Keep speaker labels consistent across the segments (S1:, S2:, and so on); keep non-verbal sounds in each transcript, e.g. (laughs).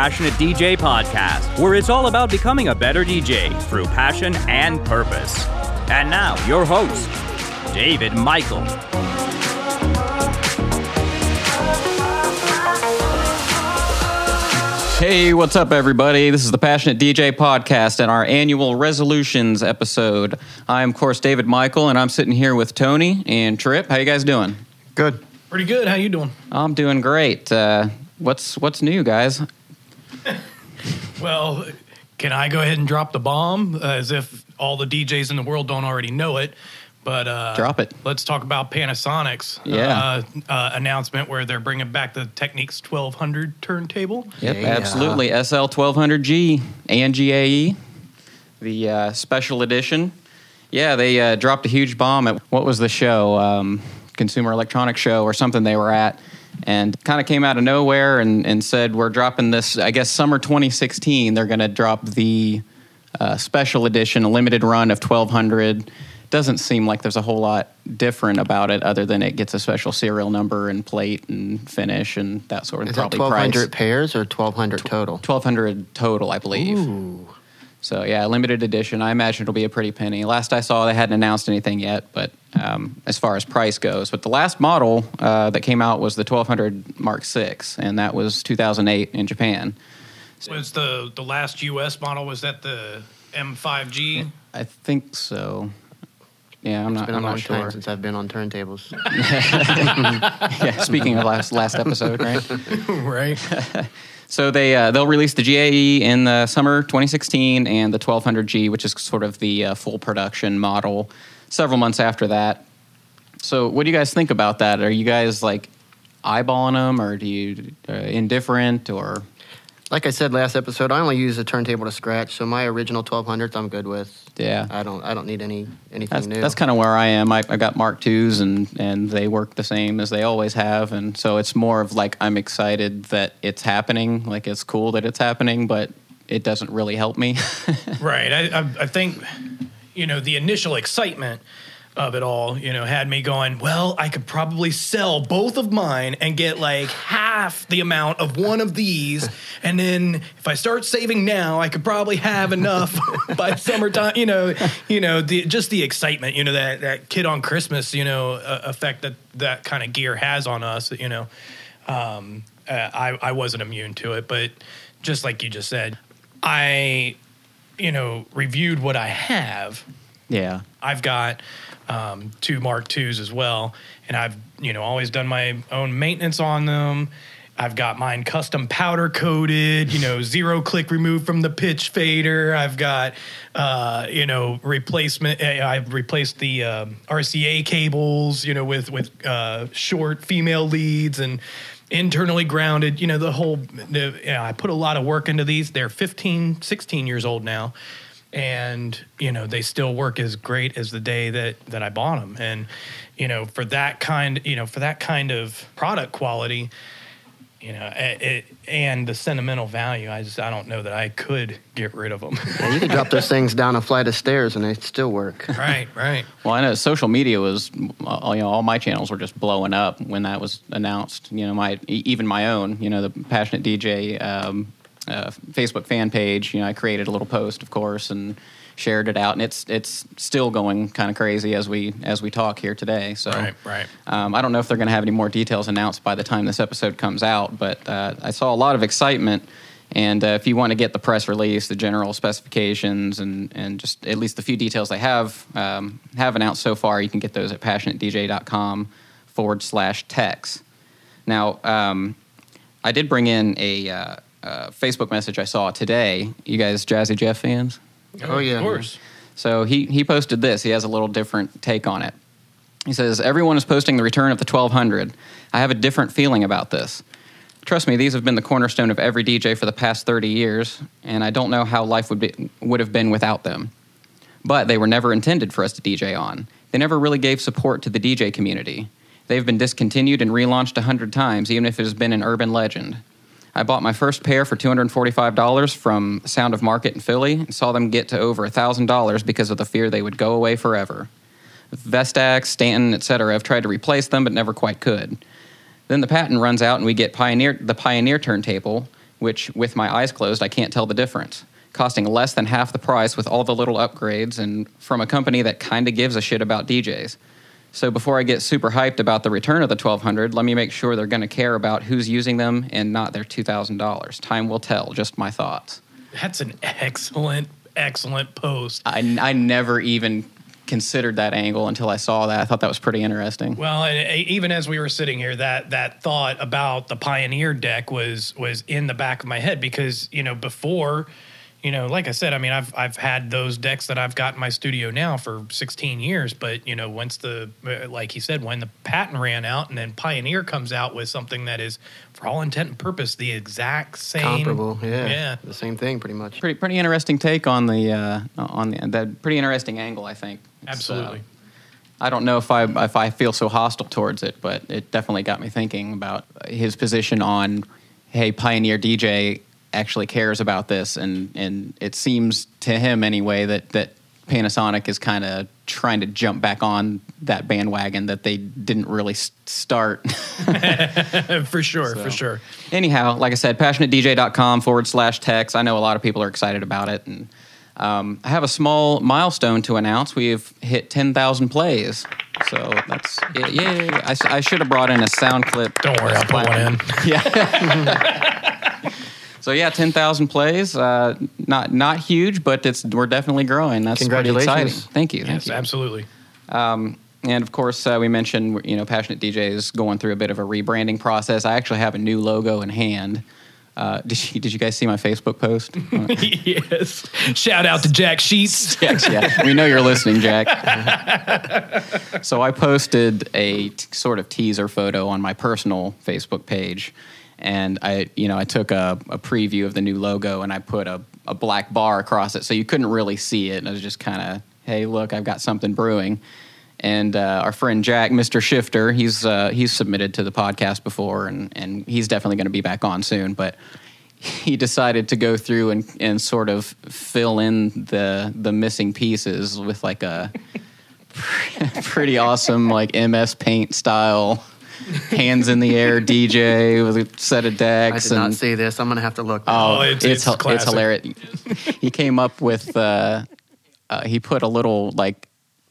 S1: Passionate DJ podcast, where it's all about becoming a better DJ through passion and purpose. And now, your host, David Michael.
S2: Hey, what's up, everybody? This is the Passionate DJ podcast and our annual resolutions episode. I'm, of course, David Michael, and I'm sitting here with Tony and Trip. How you guys doing?
S3: Good.
S4: Pretty good. How you doing?
S2: I'm doing great. Uh, what's what's new, guys? (laughs)
S4: Well, can I go ahead and drop the bomb uh, as if all the DJs in the world don't already know it? But uh,
S2: Drop it.
S4: Let's talk about Panasonic's
S2: Yeah.
S4: uh, uh, announcement where they're bringing back the Technics 1200 turntable.
S2: Yep,
S3: Yeah.
S2: absolutely. SL 1200G and GAE, the uh, special edition. Yeah, they uh, dropped a huge bomb at what was the show? Um, Consumer Electronics Show or something they were at, and kind of came out of nowhere and, and said, We're dropping this, I guess, summer 2016. They're going to drop the uh, special edition, a limited run of 1200. Doesn't seem like there's a whole lot different about it other than it gets a special serial number and plate and finish and that sort of
S3: Is that 1200
S2: price.
S3: pairs or twelve hundred total?
S2: 1200 total, I believe.
S3: Ooh.
S2: So yeah, limited edition. I imagine it'll be a pretty penny. Last I saw, they hadn't announced anything yet, but um, as far as price goes, but the last model uh, that came out was the 1200 Mark VI, and that was 2008 in Japan.
S4: Was the the last US model was that the M5G?
S2: I think so. Yeah, I'm
S3: It's
S2: not.
S3: been a
S2: I'm
S3: long
S2: not sure.
S3: time since I've been on turntables. (laughs)
S2: yeah, speaking of last last episode, right? (laughs)
S4: right. (laughs)
S2: So they uh, they'll release the GAE in the summer 2016 and the 1200G, which is sort of the uh, full production model, several months after that. So what do you guys think about that? Are you guys like eyeballing them, or do you uh, indifferent, or
S3: like I said last episode, I only use a turntable to scratch, so my original twelve hundreds I'm good with.
S2: yeah?
S3: I don't I don't need any anything
S2: That's,
S3: new.
S2: that's kind of where I am. I, I got Mark IIs and and they work the same as they always have, and so it's more of like I'm excited that it's happening. Like it's cool that it's happening, but it doesn't really help me. (laughs)
S4: Right. I, I, I think, you know, the initial excitement of it all, you know, had me going, well, I could probably sell both of mine and get like half the amount of one of these. And then if I start saving now, I could probably have enough (laughs) by summertime, you know, you know, the, just the excitement, you know, that, that kid on Christmas, you know, uh, effect that that kind of gear has on us, you know. Um, uh, I, I wasn't immune to it, but just like you just said, I, you know, reviewed what I have.
S2: yeah.
S4: I've got um, two Mark Twos as well, and I've you know always done my own maintenance on them. I've got mine custom powder coated, you know, zero click removed from the pitch fader. I've got, uh, you know, replacement. I've replaced the um, RCA cables, you know, with with uh, short female leads and internally grounded. You know, the whole. The, you know, I put a lot of work into these. They're 15, 16 years old now and you know they still work as great as the day that that I bought them and you know for that kind you know for that kind of product quality you know it, it, and the sentimental value I just I don't know that I could get rid of them
S3: Yeah, you could drop those (laughs) things down a flight of stairs and they still work.
S4: right right
S2: Well, I know social media was, uh, you know, all my channels were just blowing up when that was announced. You know, my e- even my own, you know, the passionate DJ um, uh, Facebook fan page. You know, I created a little post, of course, and shared it out, and it's it's still going kind of crazy as we as we talk here today. So,
S4: Right, right.
S2: Um, I don't know if they're going to have any more details announced by the time this episode comes out, but uh, I saw a lot of excitement. And uh, if you want to get the press release, the general specifications, and, and just at least the few details they have um, have announced so far, you can get those at passionatedj.com forward slash text. Now, um, I did bring in a uh, uh, Facebook message I saw today. You guys Jazzy Jeff fans?
S3: Oh, yeah,
S4: of course
S2: So he, he posted this. He has a little different take on it. He says, Everyone is posting the return of the 1200. I have a different feeling about this. Trust me, these have been the cornerstone of every DJ for the past 30 years, and I don't know how life would, be, would have been without them. But they were never intended for us to DJ on. They never really gave support to the DJ community. They've been discontinued and relaunched a hundred times, even if it has been an urban legend. I bought my first pair for $245 from Sound of Market in Philly and saw them get to over $1,000 because of the fear they would go away forever. Vestax, Stanton, etc. have tried to replace them but never quite could. Then the patent runs out and we get Pioneer, the Pioneer turntable, which with my eyes closed, I can't tell the difference. Costing less than half the price with all the little upgrades and from a company that kind of gives a shit about DJs. So before I get super hyped about the return of the 1200, let me make sure they're going to care about who's using them and not their $2,000. Time will tell, just my thoughts.
S4: That's an excellent, excellent post.
S2: I, I never even considered that angle until I saw that. I thought that was pretty interesting.
S4: Well, and even as we were sitting here, that that thought about the Pioneer deck was was in the back of my head because you know before, you know, like I said, I mean, I've I've had those decks that I've got in my studio now for 16 years, but you know, once the uh, like he said, when the patent ran out, and then Pioneer comes out with something that is, for all intent and purpose, the exact same
S3: Comparable, yeah.
S4: yeah.
S3: The same thing, pretty much.
S2: Pretty pretty interesting take on the uh, on the that pretty interesting angle. I think It's, uh,
S4: Absolutely.
S2: I don't know if I if I feel so hostile towards it, but it definitely got me thinking about his position on, hey, Pioneer DJ actually cares about this, and and it seems to him anyway that that Panasonic is kind of trying to jump back on that bandwagon that they didn't really start. (laughs)
S4: for sure,
S2: So-
S4: for sure.
S2: Anyhow, like I said, passionatedj.com forward slash text. I know a lot of people are excited about it. And um, I have a small milestone to announce. We've hit 10,000 plays. So that's, yeah, yay. I, I should have brought in a sound clip.
S4: Don't worry, I'll put one in. (laughs)
S2: Yeah. (laughs) so yeah, 10,000 plays. Uh, not not huge, but it's we're definitely growing. That's pretty
S3: Congratulations.
S2: exciting. Thank you. Thank
S4: Yes,
S2: you.
S4: absolutely.
S2: Um, and of course, uh, we mentioned you know Passionate DJ is going through a bit of a rebranding process. I actually have a new logo in hand. Uh, did you did you guys see my Facebook post? (laughs)
S4: yes. Shout out to Jack Sheets. (laughs)
S2: yes, yeah. We know you're listening, Jack. (laughs) so I posted a t- sort of teaser photo on my personal Facebook page, and I, you know, I took a, a preview of the new logo and I put a, a black bar across it, so you couldn't really see it. And I was just kind of, hey, look, I've got something brewing. And uh, our friend Jack, Mr. Shifter, he's uh, he's submitted to the podcast before, and and he's definitely going to be back on soon, but he decided to go through and, and sort of fill in the the missing pieces with like a (laughs) pretty awesome like MS Paint style hands in the air DJ with a set of decks.
S3: I
S2: decks
S3: did not
S2: and
S3: see this. I'm gonna have to look.
S2: oh,
S4: Oh,
S2: it's
S4: it's-
S2: it's,
S4: it's
S2: hil- it's
S4: classic.
S2: hilarious. he came up with uh, uh, he put a little like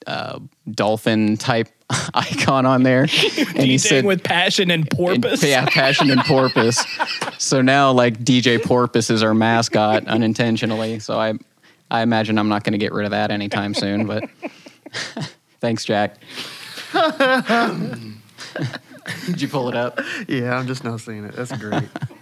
S2: uh, dolphin type (laughs) icon on there, and he
S4: DJing
S2: said
S4: with passion and
S2: and-
S4: porpoise.
S2: yeah, passion and porpoise. So now, like DJ Porpoise is our mascot unintentionally. So I, I imagine I'm not going to get rid of that anytime soon. But (laughs) thanks, Jack. (laughs) (laughs) Did you pull it up?
S3: yeah, I'm just now seeing it. That's great. (laughs)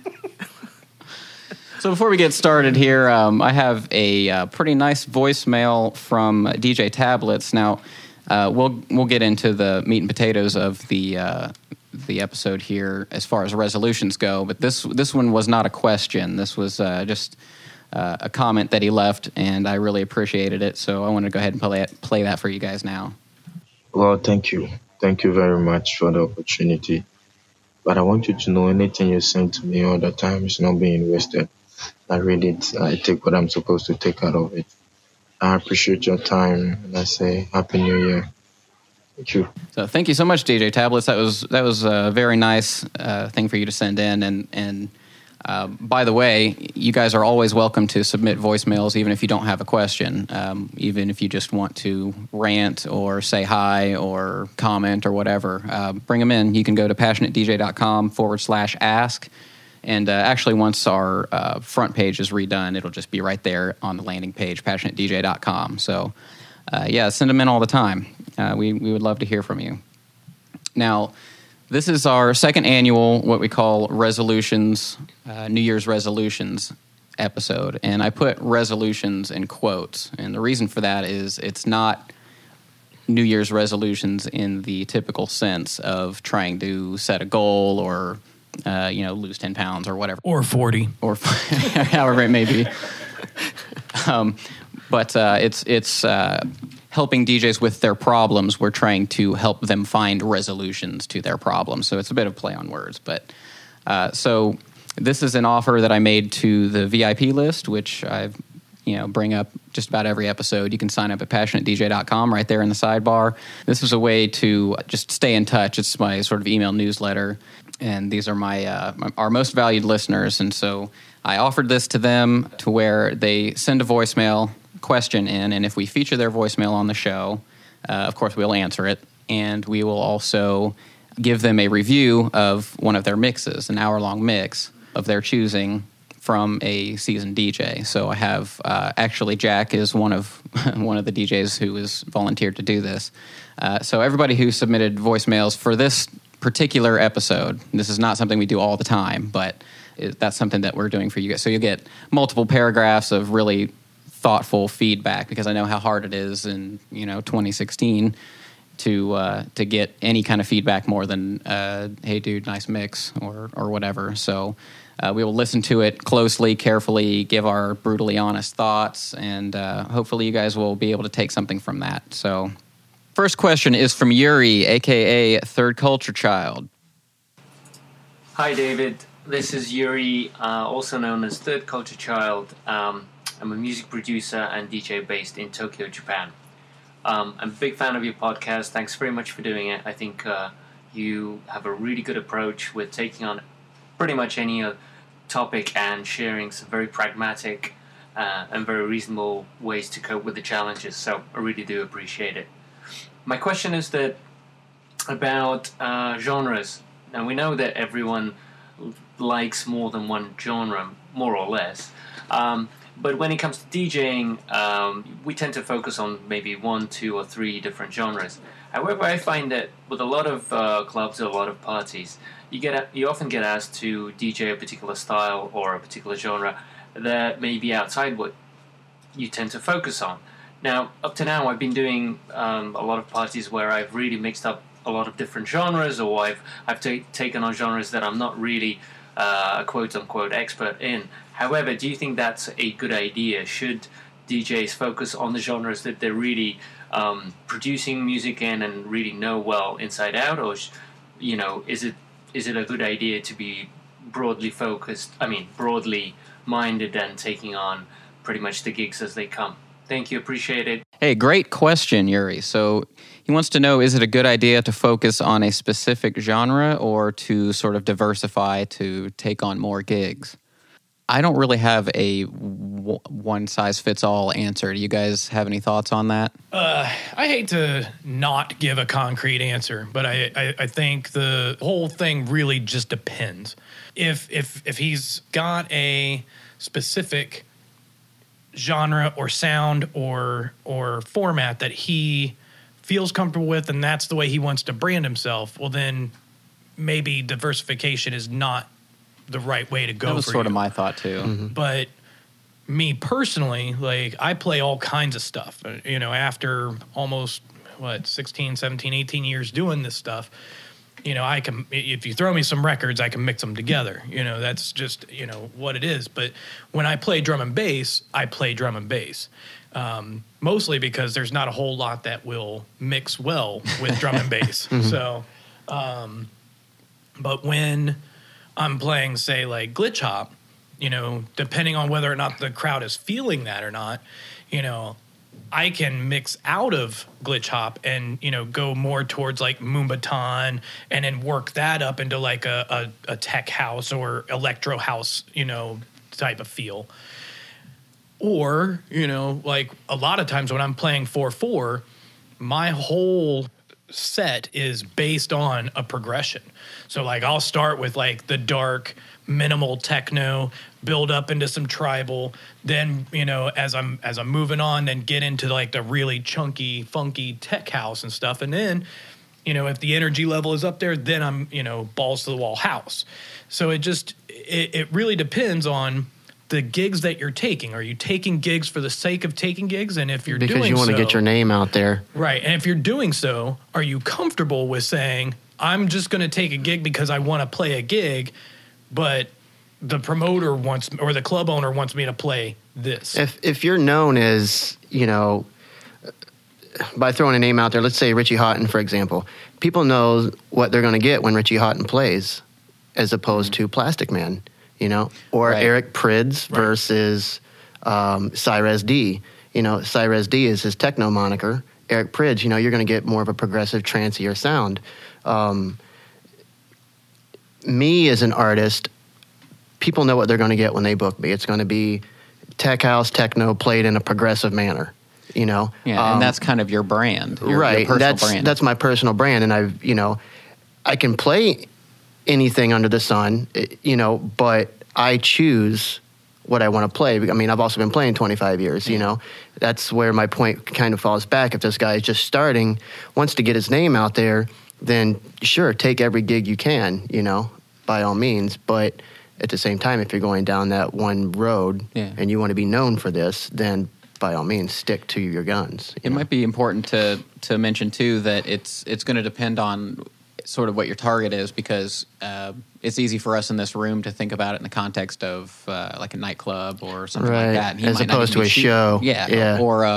S2: So before we get started here, um, I have a uh, pretty nice voicemail from DJ Tablettz. Now, uh, we'll we'll get into the meat and potatoes of the uh, the episode here as far as resolutions go. But this this one was not a question. This was uh, just uh, a comment that he left, and I really appreciated it. So I want to go ahead and play it, play that for you guys now.
S5: Well, thank you. Thank you very much for the opportunity. But I want you to know anything you send to me all the time is not being wasted. I read it, I take what I'm supposed to take out of it. I appreciate your time and I say Happy New Year. Thank you.
S2: So thank you so much, DJ Tablettz. That was that was a very nice uh, thing for you to send in. And and uh, by the way, you guys are always welcome to submit voicemails, even if you don't have a question, um, even if you just want to rant or say hi or comment or whatever. Uh, bring them in. You can go to passionatedj.com forward slash ask. And uh, actually, once our uh, front page is redone, it'll just be right there on the landing page, passionatedj.com. So, uh, yeah, send them in all the time. Uh, we, we would love to hear from you. Now, this is our second annual, what we call resolutions, uh, New Year's resolutions episode. And I put resolutions in quotes. And the reason for that is it's not New Year's resolutions in the typical sense of trying to set a goal or, uh, you know, lose 10 pounds or whatever
S4: or 40.
S2: or (laughs) however it may be. Um, but uh, it's it's uh, helping DJs with their problems. We're trying to help them find resolutions to their problems. So it's a bit of play on words. But uh, so this is an offer that I made to the VIP list, which I've you know bring up just about every episode. You can sign up at passionatedj.com right there in the sidebar. This is a way to just stay in touch. It's my sort of email newsletter, and these are my, uh, my our most valued listeners, and so. I offered this to them to where they send a voicemail question in, and if we feature their voicemail on the show, uh, of course we'll answer it, and we will also give them a review of one of their mixes, an hour long mix of their choosing from a seasoned DJ. So I have uh, actually Jack is one of (laughs) one of the DJs who was volunteered to do this. Uh, so everybody who submitted voicemails for this particular episode, this is not something we do all the time, but it, that's something that we're doing for you guys. So you get multiple paragraphs of really thoughtful feedback because I know how hard it is in you know 2016 to uh, to get any kind of feedback more than uh, "Hey, dude, nice mix" or or whatever. So. Uh, we will listen to it closely, carefully, give our brutally honest thoughts, and uh, hopefully, you guys will be able to take something from that. So, first question is from Yuri, aka Third Culture Child.
S6: Hi, David. This is Yuri, uh, also known as Third Culture Child. Um, I'm a music producer and DJ based in Tokyo, Japan. Um, I'm a big fan of your podcast. Thanks very much for doing it. I think uh, you have a really good approach with taking on pretty much any uh, topic and sharing some very pragmatic uh, and very reasonable ways to cope with the challenges. So I really do appreciate it. My question is that about uh, genres. Now we know that everyone likes more than one genre, more or less. Um, but when it comes to DJing, um, we tend to focus on maybe one, two, or three different genres. However, I find that with a lot of uh, clubs, or a lot of parties, you get you often get asked to DJ a particular style or a particular genre that may be outside what you tend to focus on. Now, up to now, I've been doing um, a lot of parties where I've really mixed up a lot of different genres, or I've I've t- taken on genres that I'm not really uh, a quote unquote expert in. However, do you think that's a good idea? Should DJs focus on the genres that they're really um, producing music in and really know well inside out, or you know, is it is it a good idea to be broadly focused? I mean, broadly minded and taking on pretty much the gigs as they come. Thank you, appreciate it.
S2: Hey, great question, Yuri. So he wants to know is it a good idea to focus on a specific genre or to sort of diversify to take on more gigs? I don't really have a w- one size fits all answer. Do you guys have any thoughts on that?
S4: Uh, I hate to not give a concrete answer, but I, I, I think the whole thing really just depends. If if if he's got a specific genre or sound or or format that he feels comfortable with and that's the way he wants to brand himself, well then maybe diversification is not the right way to go.
S2: That was
S4: for
S2: sort
S4: you.
S2: of my thought too.
S3: Mm-hmm.
S4: But me personally, like I play all kinds of stuff. Uh, You know, after almost what 16, 17, 18 years doing this stuff, you know, I can if you throw me some records, I can mix them together. You know, that's just, you know, what it is. But when I play drum and bass, I play drum and bass. Um, mostly because there's not a whole lot that will mix well with drum and (laughs) bass. So, um, but when I'm playing, say, like glitch hop, you know, depending on whether or not the crowd is feeling that or not, you know, I can mix out of glitch hop and you know go more towards like Moombahton and then work that up into like a, a, a tech house or electro house, you know, type of feel. Or, you know, like a lot of times when I'm playing 4 4, my whole set is based on a progression. So, like, I'll start with like the dark, minimal techno, build up into some tribal, then, you know, as I'm as I'm moving on, then get into like the really chunky, funky tech house and stuff. And then, you know, if the energy level is up there, then I'm, you know, balls to the wall house. So it just it, it really depends on the gigs that you're taking. Are you taking gigs for the sake of taking gigs? And if you're
S3: because
S4: doing
S3: you want to
S4: so-
S3: get your name out there.
S4: Right. And if you're doing so, are you comfortable with saying, I'm just going to take a gig because I want to play a gig, but the promoter wants, or the club owner wants me to play this?
S3: If if you're known as you know by throwing a name out there, let's say Richie Hawtin, for example, people know what they're going to get when Richie Hawtin plays, as opposed to Plastikman, you know, or
S2: Right.
S3: Eric Prydz versus um, Cirez D. You know, Cirez D is his techno moniker. Eric Prydz, you know, you're going to get more of a progressive, trancier sound. Um, me as an artist, people know what they're going to get when they book me. It's going to be tech house techno played in a progressive manner. You know,
S2: Yeah,
S3: Um,
S2: and that's kind of your brand, your, your
S3: right.
S2: personal
S3: that's
S2: brand.
S3: that's my personal brand, and I've you know, I can play anything under the sun, eh, you know, but I choose what I want to play. I mean, I've also been playing 25 years. You know, that's where my point kind of falls back. If this guy is just starting, wants to get his name out there, then sure, take every gig you can. You know, by all means, but. At the same time, if you're going down that one road
S2: Yeah.
S3: and you want to be known for this, then by all means, stick to your guns. you
S2: It
S3: know?
S2: might be important to to mention too that it's it's going to depend on sort of what your target is because uh, it's easy for us in this room to think about it in the context of uh, like a nightclub or something
S3: Right,
S2: like that. And he
S3: as
S2: might not
S3: opposed
S2: even
S3: to a
S2: shoot-
S3: show.
S2: yeah,
S3: Yeah.
S2: or a,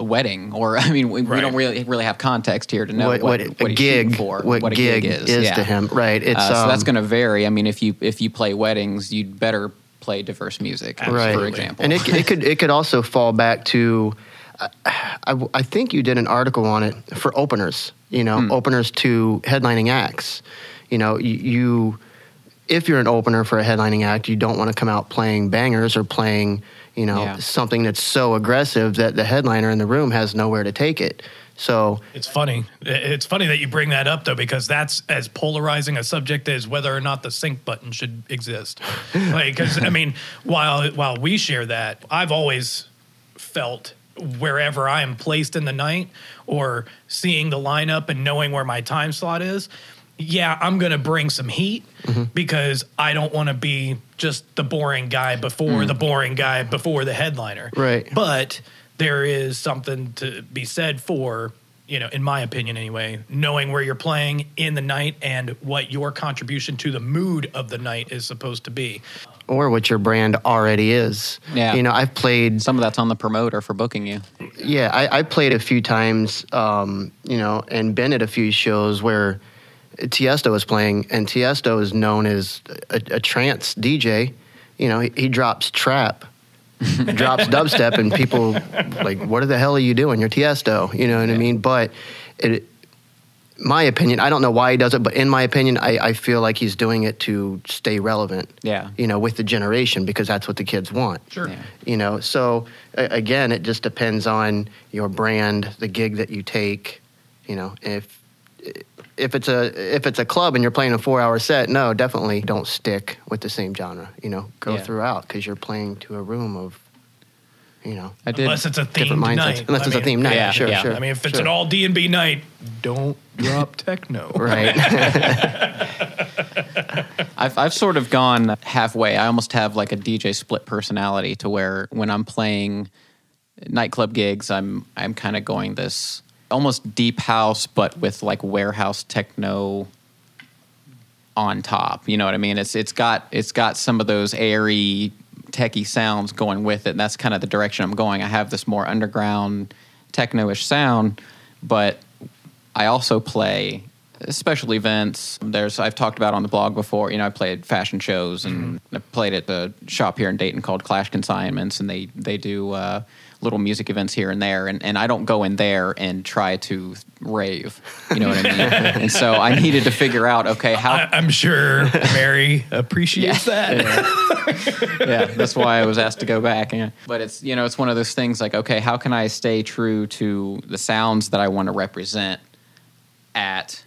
S2: a wedding, or (laughs) I mean, we, we don't really really have context here to know
S3: what,
S2: what,
S3: what,
S2: what
S3: a
S2: he's
S3: gig
S2: for,
S3: what,
S2: a
S3: gig, is,
S2: yeah.
S3: to him right it's
S2: Uh, so that's
S3: um,
S2: going to vary. I mean, if you if you play weddings, you'd better play diverse music,
S3: right
S2: for example.
S3: and it, it could it could also fall back to I, I, I think you did an article on it for openers you know
S2: Hmm.
S3: openers to headlining acts you know you, you if you're an opener for a headlining act you don't want to come out playing bangers or playing you know
S2: Yeah.
S3: something that's so aggressive that the headliner in the room has nowhere to take it so
S4: It's funny. It's funny that you bring that up though, because that's as polarizing a subject as whether or not the sync button should exist. (laughs) like, because I mean, while while we share that, I've always felt wherever I am placed in the night or seeing the lineup and knowing where my time slot is. Yeah, I'm going to bring some heat mm-hmm. because I don't want to be just the boring guy before mm. the boring guy before the headliner.
S3: Right.
S4: But there is something to be said for, you know, in my opinion anyway, knowing where you're playing in the night and what your contribution to the mood of the night is supposed to be.
S3: Or what your brand already is
S2: Yeah.
S3: you know i've played
S2: Some of that's on the promoter for booking you.
S3: Yeah, I, I played a few times, um, you know, and been at a few shows where Tiesto was playing, and Tiesto is known as a, a trance DJ. You know, he, he drops trap, (laughs) drops dubstep, and people like, "What the hell are you doing? You're Tiesto." You know what I mean? But it, my opinion, I don't know why he does it, but in my opinion, I, I feel like he's doing it to stay relevant.
S2: Yeah.
S3: You know, with the generation because that's what the kids want
S4: Sure.
S2: Yeah.
S3: you know so a- again it just depends on your brand the gig that you take you know if if it's a if it's a club and you're playing a four hour set no definitely don't stick with the same genre you know go
S2: Yeah.
S3: throughout because you're playing to a room of you know
S2: I did.
S4: Unless it's a
S3: different mindsets
S4: night.
S3: unless
S4: I
S3: it's a
S4: mean,
S3: theme night
S2: yeah,
S3: sure
S2: yeah.
S3: sure
S4: I mean, if it's
S3: sure.
S4: an all D and B night, don't (laughs) drop techno.
S3: right (laughs)
S2: I've I've sort of gone halfway. I almost have like a DJ split personality to where when I'm playing nightclub gigs, I'm I'm kind of going this almost deep house, but with like warehouse techno on top. You know what I mean? It's it's got it's got some of those airy techie sounds going with it. And that's kind of the direction I'm going. I have this more underground techno-ish sound, but I also play special events. There's I've talked about on the blog before. You know, I played fashion shows and I played at the shop here in Dayton called Clash Consignments, and they they do uh, little music events here and there. And, and I don't go in there and try to rave. You know what I mean? (laughs) and so I needed to figure out okay how
S4: I, I'm sure Mary appreciates that.
S2: yeah, that's why I was asked to go back. Yeah. But it's you know it's one of those things like okay, how can I stay true to the sounds that I want to represent at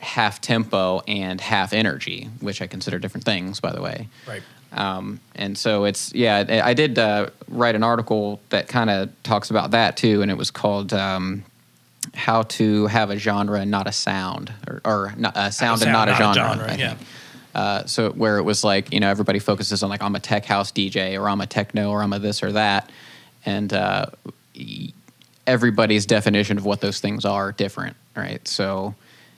S2: half tempo and half energy, which I consider different things, by the way.
S4: Right.
S2: Um, and so it's yeah, I did uh, write an article that kind of talks about that too, and it was called. Um, how to have a genre and not a sound, or, or not, a sound and not a genre. I
S4: yeah.
S2: Uh, so where it was like you know everybody focuses on like I'm a tech house DJ or I'm a techno or I'm a this or that, and uh, everybody's definition of what those things are different, right? So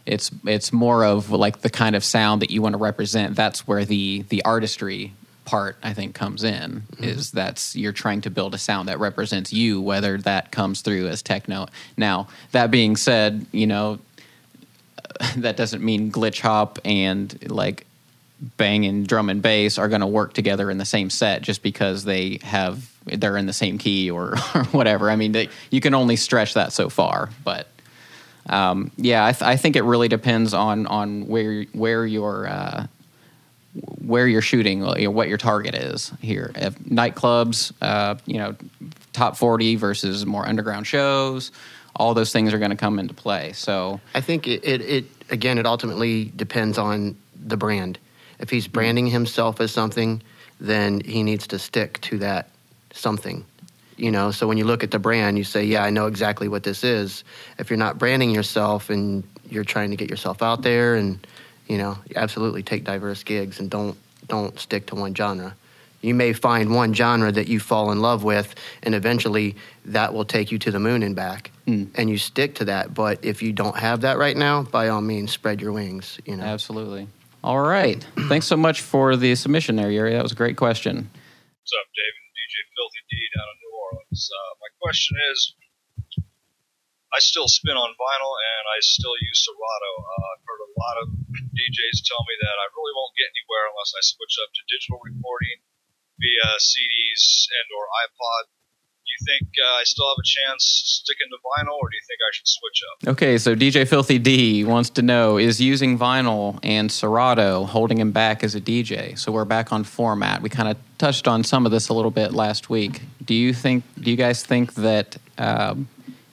S2: it's it's more of like the kind of sound that you want to represent. That's where the the artistry part I think comes in. Mm-hmm. Is that's you're trying to build a sound that represents you, whether that comes through as techno. Now that being said, you know (laughs) that doesn't mean glitch hop and like banging drum and bass are going to work together in the same set just because they have they're in the same key or, (laughs) or whatever. I mean, they, you can only stretch that so far, but um, yeah, I, th- I think it really depends on on where where your uh, where you're shooting, you know, what your target is here. If nightclubs, uh, you know, top 40 versus more underground shows, all those things are going to come into play. So
S3: I think it, it, it again, it ultimately depends on the brand. If he's branding himself as something, then he needs to stick to that something. You know, so when you look at the brand, you say, "Yeah, I know exactly what this is." If you're not branding yourself and you're trying to get yourself out there, and you know, absolutely take diverse gigs and don't don't stick to one genre. You may find one genre that you fall in love with, and eventually that will take you to the moon and back,
S2: Mm.
S3: and you stick to that. But if you don't have that right now, by all means, spread your wings. You know,
S2: absolutely. All right. Thanks so much for the submission there, Yuri. That was a great question.
S7: What's up, David? DJ Filthy D down in Uh, my question is I still spin on vinyl and I still use Serato. Uh, I've heard a lot of DJs tell me that I really won't get anywhere unless I switch up to digital recording via CDs and or iPod. Do you think uh, I still have a chance sticking to vinyl or do you think I should switch up?
S2: Okay, so DJ Filthy D wants to know is using vinyl and Serato holding him back as a DJ? So we're back on format. We kind of touched on some of this a little bit last week. Do you think? Do you guys think that um,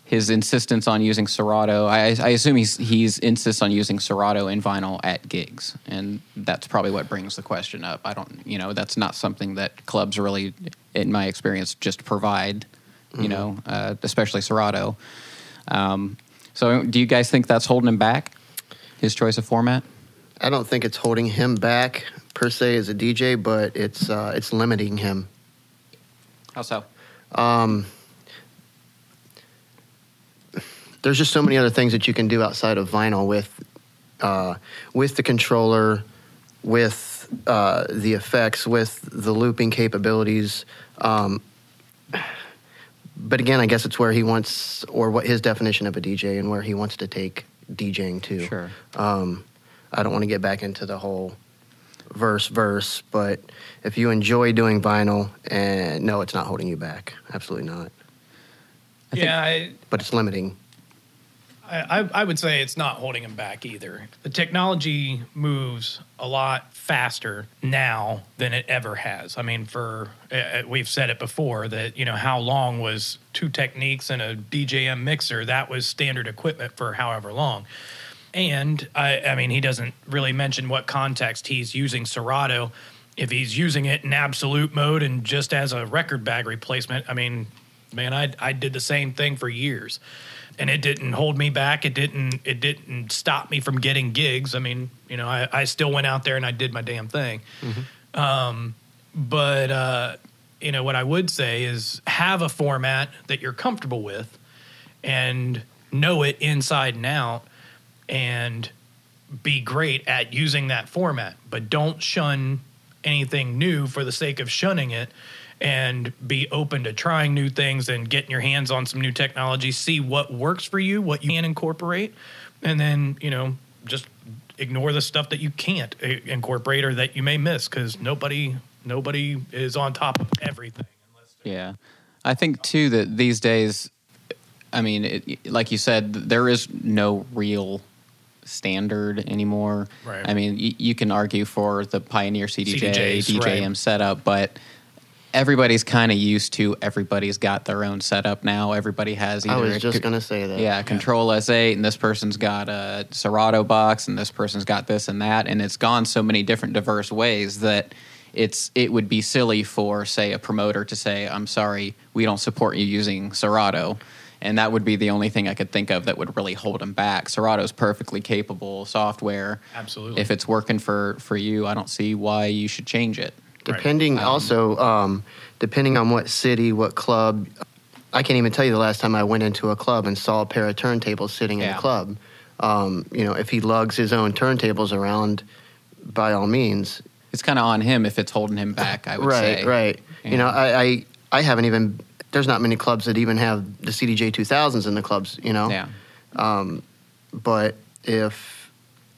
S2: his insistence on using Serato? I, I assume he's he's insists on using Serato and vinyl at gigs, and that's probably what brings the question up. I don't, you know, that's not something that clubs really, in my experience, just provide. You know, uh, especially Serato. Um, so, do you guys think that's holding him back? His choice of format?
S3: I don't think it's holding him back per se as a DJ, but it's uh, it's limiting him.
S2: How so?
S3: Um, there's just so many other things that you can do outside of vinyl with uh, with the controller, with uh, the effects, with the looping capabilities. Um, but again, I guess it's where he wants, or what his definition of a DJ, and where he wants to take DJing to.
S2: Sure.
S3: Um, I don't want to get back into the whole verse verse, but if you enjoy doing vinyl, and no, it's not holding you back. Absolutely not.
S2: I think-
S4: yeah, I,
S3: But it's limiting.
S4: I, I- I would say it's not holding him back either. The technology moves a lot faster now than it ever has. I mean, for uh, we've said it before that you know how long was two Technics and a DJM mixer that was standard equipment for however long. And I, I mean, he doesn't really mention what context he's using Serato. If he's using it in absolute mode and just as a record bag replacement, I mean, man, I I did the same thing for years, and it didn't hold me back. It didn't it didn't stop me from getting gigs. I mean, you know, I, I still went out there and I did my damn thing. Um, but uh, you know, what I would say is have a format that you're comfortable with, and know it inside and out, and be great at using that format. But don't shun anything new for the sake of shunning it and be open to trying new things and getting your hands on some new technology see what works for you what you can incorporate and then you know just ignore the stuff that you can't uh, incorporate or that you may miss because nobody nobody is on top of everything
S2: Yeah, I think too that these days, I mean, it, like you said, there is no real standard anymore.
S4: Right.
S2: I mean, y- you can argue for the Pioneer CDJ,
S4: CDJs,
S2: DJM
S4: right.
S2: setup, but everybody's kind of used to everybody's got their own setup now. Everybody has either
S3: I was just
S2: co-
S3: going to say that.
S2: yeah, Kontrol S8, and this person's got a Serato box, and this person's got this and that, and it's gone so many different diverse ways that it's it would be silly for say a promoter to say, "I'm sorry, we don't support you using Serato." And that would be the only thing I could think of that would really hold them back. Serato's perfectly capable software.
S4: Absolutely.
S2: If it's working for for you, I don't see why you should change it.
S4: Right.
S3: Depending also, um, depending on what city, what club. I can't even tell you the last time I went into a club and saw a pair of turntables sitting in a club. Um, you know, if he lugs his own turntables around, by all means.
S2: It's kind of on him if it's holding him back. I would
S3: right,
S2: say.
S3: right. Right. You know, I, I, I haven't even. There's not many clubs that even have the CDJ 2000s in the clubs. You know.
S2: Yeah.
S3: Um, but if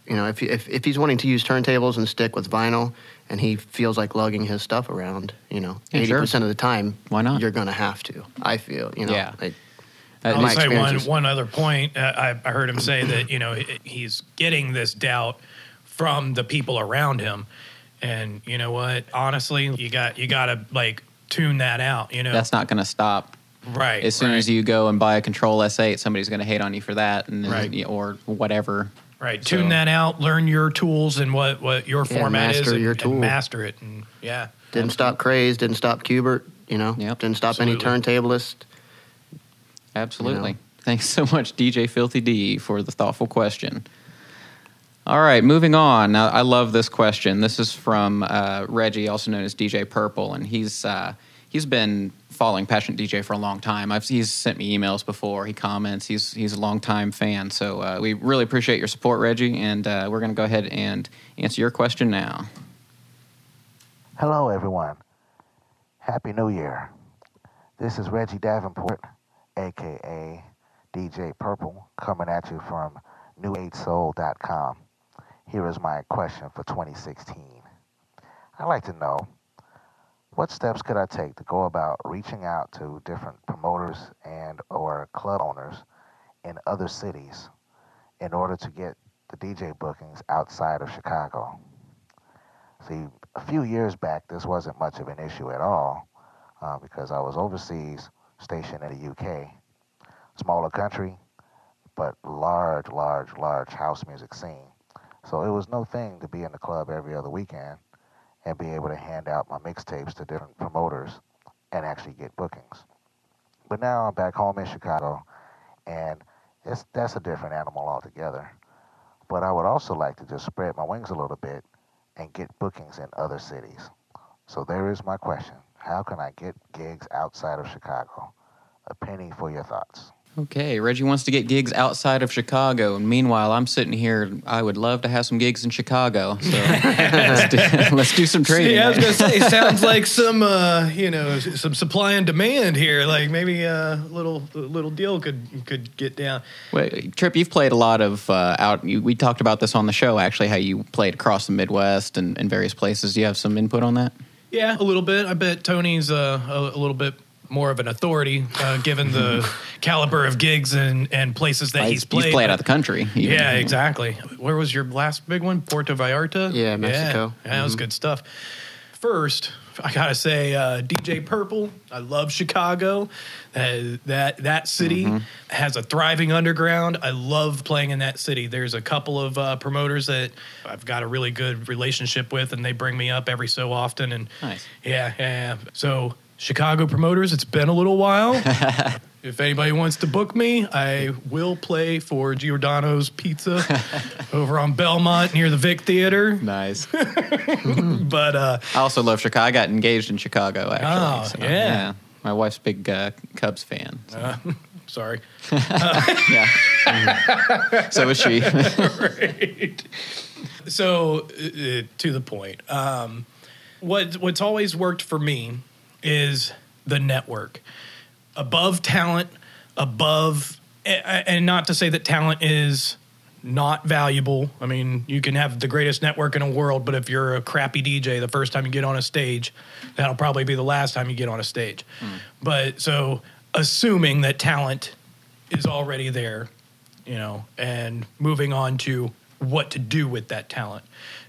S3: you know if, if if he's wanting to use turntables and stick with vinyl, and he feels like lugging his stuff around, you know,
S2: Yeah,
S3: eighty
S2: sure.
S3: percent of the time,
S2: Why not?
S3: You're gonna have to. I feel, you know.
S2: Yeah.
S3: like,
S2: Uh,
S4: I'll say one one other point. Uh, I, I heard him say that you know he- he's getting this doubt from the people around him, And you know what? Honestly, you got you got to like tune that out. You know,
S2: That's not going to stop.
S4: right.
S2: As soon
S4: right,
S2: as you go and buy a Kontrol S8, somebody's going to hate on you for that, and then-
S4: Right.
S2: or whatever.
S4: right
S2: so-
S4: tune that out, learn your tools and what what your
S3: Yeah,
S4: format is,
S3: master
S4: and,
S3: your
S4: and
S3: tool.
S4: master it. And yeah,
S3: Didn't stop Craze, didn't stop Qbert, you know,
S2: Yep.
S3: didn't stop
S4: Absolutely.
S3: any turntablist.
S2: Absolutely.
S3: You know.
S2: Thanks so much, DJ Filthy D, for the thoughtful question. All right, moving on. Now, I love this question. This is from uh, Reggie, also known as DJ Purple, and he's uh, he's been following Passionate DJ for a long time. I've, he's sent me emails before. He comments. He's he's a longtime fan. So uh, we really appreciate your support, Reggie, and uh, we're going to go ahead and answer your question now.
S8: Hello, everyone. Happy New Year. This is Reggie Davenport, aka DJ Purple, coming at you from new8soul.com. Here is my question for 2016. I'd like to know what steps could I take to go about reaching out to different promoters and or club owners in other cities in order to get the DJ bookings outside of Chicago? See, a few years back, this wasn't much of an issue at all uh, because I was overseas, stationed in the UK. Smaller country, but large, large, large house music scene. So it was no thing to be in the club every other weekend and be able to hand out my mixtapes to different promoters and actually get bookings. But now I'm back home in Chicago, and it's, that's a different animal altogether. But I would also like to just spread my wings a little bit and get bookings in other cities. So there is my question. How can I get gigs outside of Chicago? A penny for your thoughts.
S2: Okay, Reggie wants to get gigs outside of Chicago, and meanwhile, I'm sitting here. I would love to have some gigs in Chicago. So (laughs) let's, do, let's do some trading.
S4: Yeah, I was gonna say, sounds like (laughs) some, uh, you know, some supply and demand here. Like maybe a little little deal could could get down.
S2: Wait, Trip, you've played a lot of uh, out. You, we talked about this on the show, actually, how you played across the Midwest and, and various places. Do you have some input on that?
S4: Yeah, a little bit. I bet Tony's uh, a, a little bit more of an authority, uh, given the (laughs) caliber of gigs and, and places that he's played.
S2: You've played out of the country. even.
S4: Yeah, exactly. Where was your last big one? Puerto Vallarta?
S3: Yeah, Mexico.
S4: Yeah, that was good stuff. First, I gotta say, uh, DJ Purple. I love Chicago. Uh, that that city has a thriving underground. I love playing in that city. There's a couple of uh, promoters that I've got a really good relationship with, and they bring me up every so often. And
S2: Nice.
S4: yeah, yeah. yeah. So Chicago promoters, it's been a little while. (laughs) if anybody wants to book me, I will play for Giordano's Pizza (laughs) over on Belmont near the Vic Theater.
S2: Nice. (laughs)
S4: But uh,
S2: I also love Chicago. I got engaged in Chicago, actually.
S4: Oh, yeah.
S2: My wife's a big uh, Cubs fan. So,
S4: sorry.
S2: yeah. so is she.
S4: right. So uh, to the point, um, what what's always worked for me is the network. Above talent, above, and not to say that talent is not valuable. I mean, you can have the greatest network in the world, but if you're a crappy DJ the first time you get on a stage, that'll probably be the last time you get on a stage. Hmm. But so assuming that talent is already there, you know, and moving on to what to do with that talent.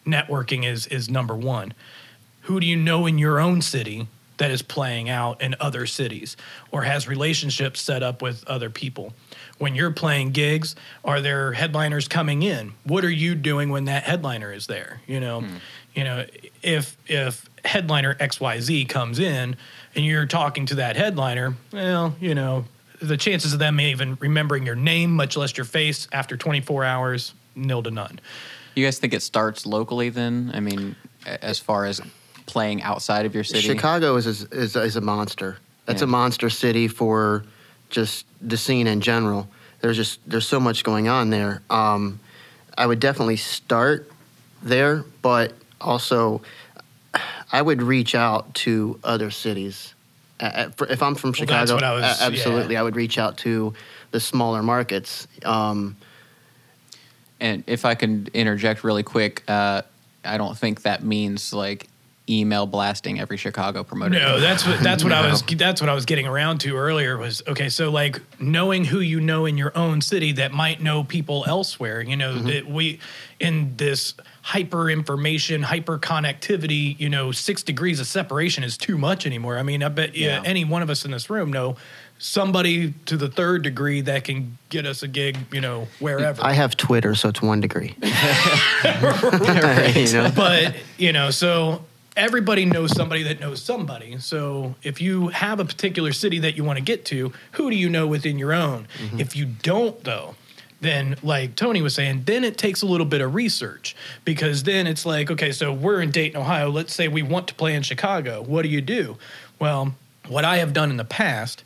S4: Networking is is number one. Who do you know in your own city that is playing out in other cities or has relationships set up with other people? When you're playing gigs, are there headliners coming in? What are you doing when that headliner is there? You know, hmm. you know, if if headliner XYZ comes in and you're talking to that headliner, well, you know, the chances of them even remembering your name, much less your face, after 24 hours, nil to none.
S2: you guys think it starts locally then? I mean, as far as playing outside of your city?
S3: Chicago is, is is is a monster. That's
S2: Yeah.
S3: a monster city for just the scene in general. There's just there's so much going on there. Um, I would definitely start there, but also I would reach out to other cities. For- if I'm from
S4: Well,
S3: Chicago,
S4: that's what I was-
S3: absolutely,
S4: yeah.
S3: I would reach out to the smaller markets. Um,
S2: And if I can interject really quick, uh, I don't think that means like email blasting every Chicago promoter.
S4: No, that's what that's what I (laughs) was that's what I was getting around to earlier was okay, so like knowing who you know in your own city that might know people elsewhere, you know, mm-hmm. that we in this hyper information, hyper connectivity, you know, 6 degrees of separation is too much anymore. I mean, I bet yeah.
S2: Yeah.
S4: any one of us in this room know somebody to the third degree that can get us a gig, you know, wherever.
S3: I have Twitter, so it's one degree. (laughs) (laughs) you know?
S4: but you know so everybody knows somebody that knows somebody. So if you have a particular city that you want to get to who do you know within your own? Mm-hmm. If you don't though then like tony was saying then it takes a little bit of research because then it's like okay so we're in dayton ohio. Let's say we want to play in chicago. What do you do? Well what i have done in the past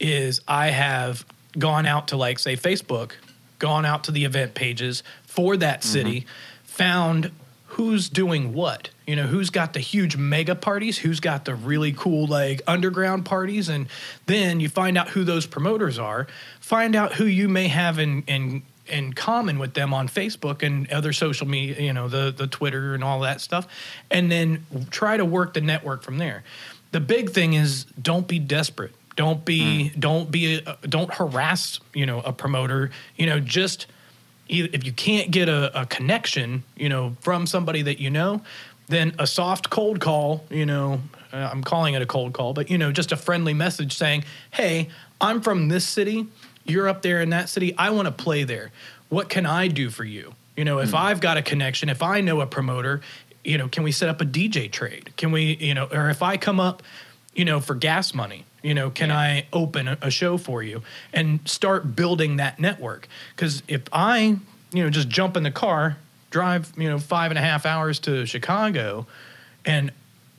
S4: is i have gone out to like say facebook gone out to the event pages for that mm-hmm. city found who's doing what. You know, who's got the huge mega parties, who's got the really cool like underground parties, and then you find out who those promoters are. Find out who you may have in in in common with them on Facebook and other social media, you know, the the Twitter and all that stuff, and then try to work the network from there. The big thing is don't be desperate. Don't be hmm. don't be a, don't harass, you know, a promoter. You know, just if you can't get a, a connection, you know, from somebody that you know, then a soft cold call, you know, uh, I'm calling it a cold call, but you know, just a friendly message saying, "Hey, I'm from this city. You're up there in that city. I want to play there. What can I do for you?" You know, if I've got a connection, if I know a promoter, you know, can we set up a DJ trade? Can we, you know, or if I come up, you know, for gas money, you know, can I open a, a show for you? And start building that network? Because if I, you know, just jump in the car, drive, you know, five and a half hours to Chicago and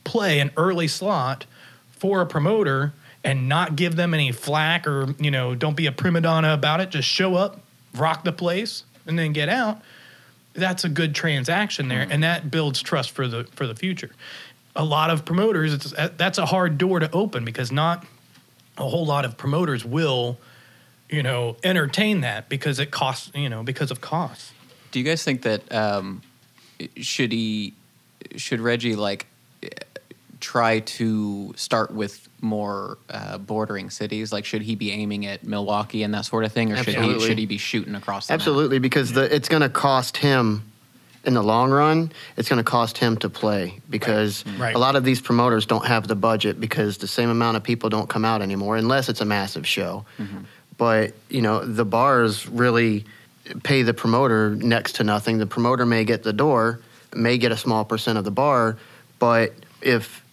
S4: play an early slot for a promoter and not give them any flack or, you know, don't be a prima donna about it, just show up, rock the place, and then get out that's a good transaction there. Mm-hmm. And that builds trust for the for the future a lot of promoters it's that's a hard door to open because not a whole lot of promoters will you know entertain that because it costs you know because of costs
S2: Do you guys think that um, should he should Reggie like try to start with more uh, bordering cities? Like, should he be aiming at Milwaukee and that sort of thing, or should he should he be shooting across? The map?
S3: Absolutely, because the, it's going to cost him in the long run. It's going to cost him to play because
S4: Right.
S3: a lot of these promoters don't have the budget because the same amount of people don't come out anymore unless it's a massive show. Mm-hmm. But you know, the bars really pay the promoter next to nothing. The promoter may get the door, may get a small percent of the bar, but if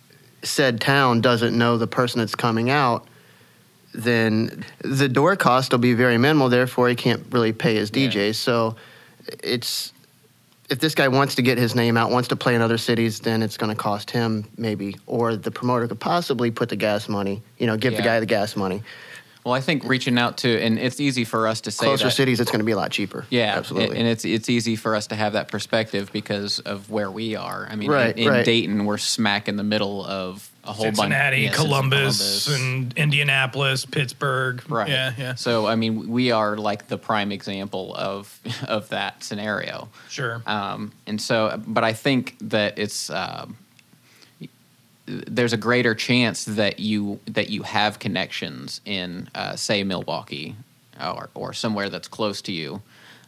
S3: said town doesn't know the person that's coming out, then the door cost will be very minimal. Therefore, he can't really pay his DJs. So it's if this guy wants to get his name out, wants to play in other cities, then it's going to cost him maybe, or the promoter could possibly put the gas money. You know, give the guy the gas money.
S2: Well, I think reaching out to and it's easy for us to say
S3: Closer
S2: that.
S3: cities, it's going to be a lot cheaper.
S2: Yeah,
S3: absolutely.
S2: and it's it's easy for us to have that perspective because of where we are. I mean,
S3: Right,
S2: in, in
S3: right.
S2: Dayton, we're smack in the middle of a whole
S4: cincinnati
S2: bunch. yeah,
S4: columbus,
S2: Columbus.
S4: and indianapolis pittsburgh
S2: Right.
S4: yeah yeah
S2: So I mean, we are like the prime example of (laughs) of that scenario.
S4: sure
S2: Um, and so, but I think that it's um, there's a greater chance that you that you have connections in, uh, say, Milwaukee or or somewhere that's close to you,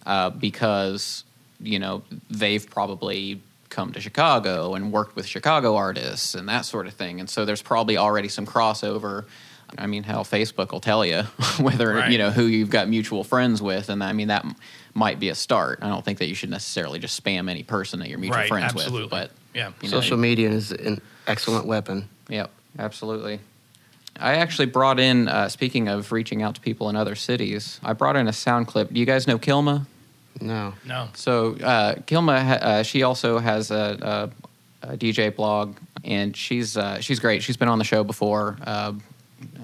S2: uh, because you know they've probably come to Chicago and worked with Chicago artists and that sort of thing, and so there's probably already some crossover. I mean, hell, Facebook will tell you (laughs) whether
S4: Right.
S2: you know who you've got mutual friends with, and I mean that m- might be a start. I don't think that you should necessarily just spam any person that you're mutual
S4: Right,
S2: friends
S4: absolutely.
S2: with, but
S4: Yeah.
S2: you know,
S3: Social media is an excellent weapon.
S2: Yep, absolutely. I actually brought in. Uh, speaking of reaching out to people in other cities, I brought in a sound clip. Do you guys know Kilma?
S3: No.
S4: no
S2: So uh, Kilma, uh, she also has a, a, a DJ blog, and she's uh, she's great. She's been on the show before, uh,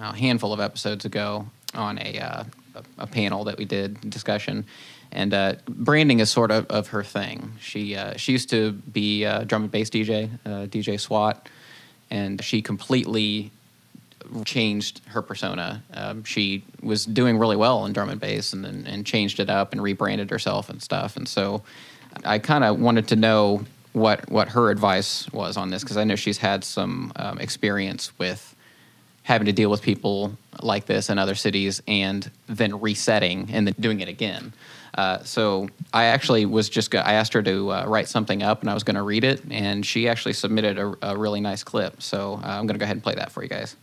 S2: a handful of episodes ago on a uh, a, a panel that we did discussion. And uh, branding is sort of, of her thing. She uh, she used to be a drum and bass DJ, uh, DJ SWAT, and she completely changed her persona. Um, she was doing really well in drum and bass, and then and changed it up and rebranded herself and stuff. And so, I kind of wanted to know what what her advice was on this because I know she's had some um, experience with having to deal with people like this in other cities and then resetting and then doing it again. Uh, so I actually was just go- I asked her to uh, write something up and I was going to read it and she actually submitted a, a really nice clip. So uh, I'm going to go ahead and play that for you guys.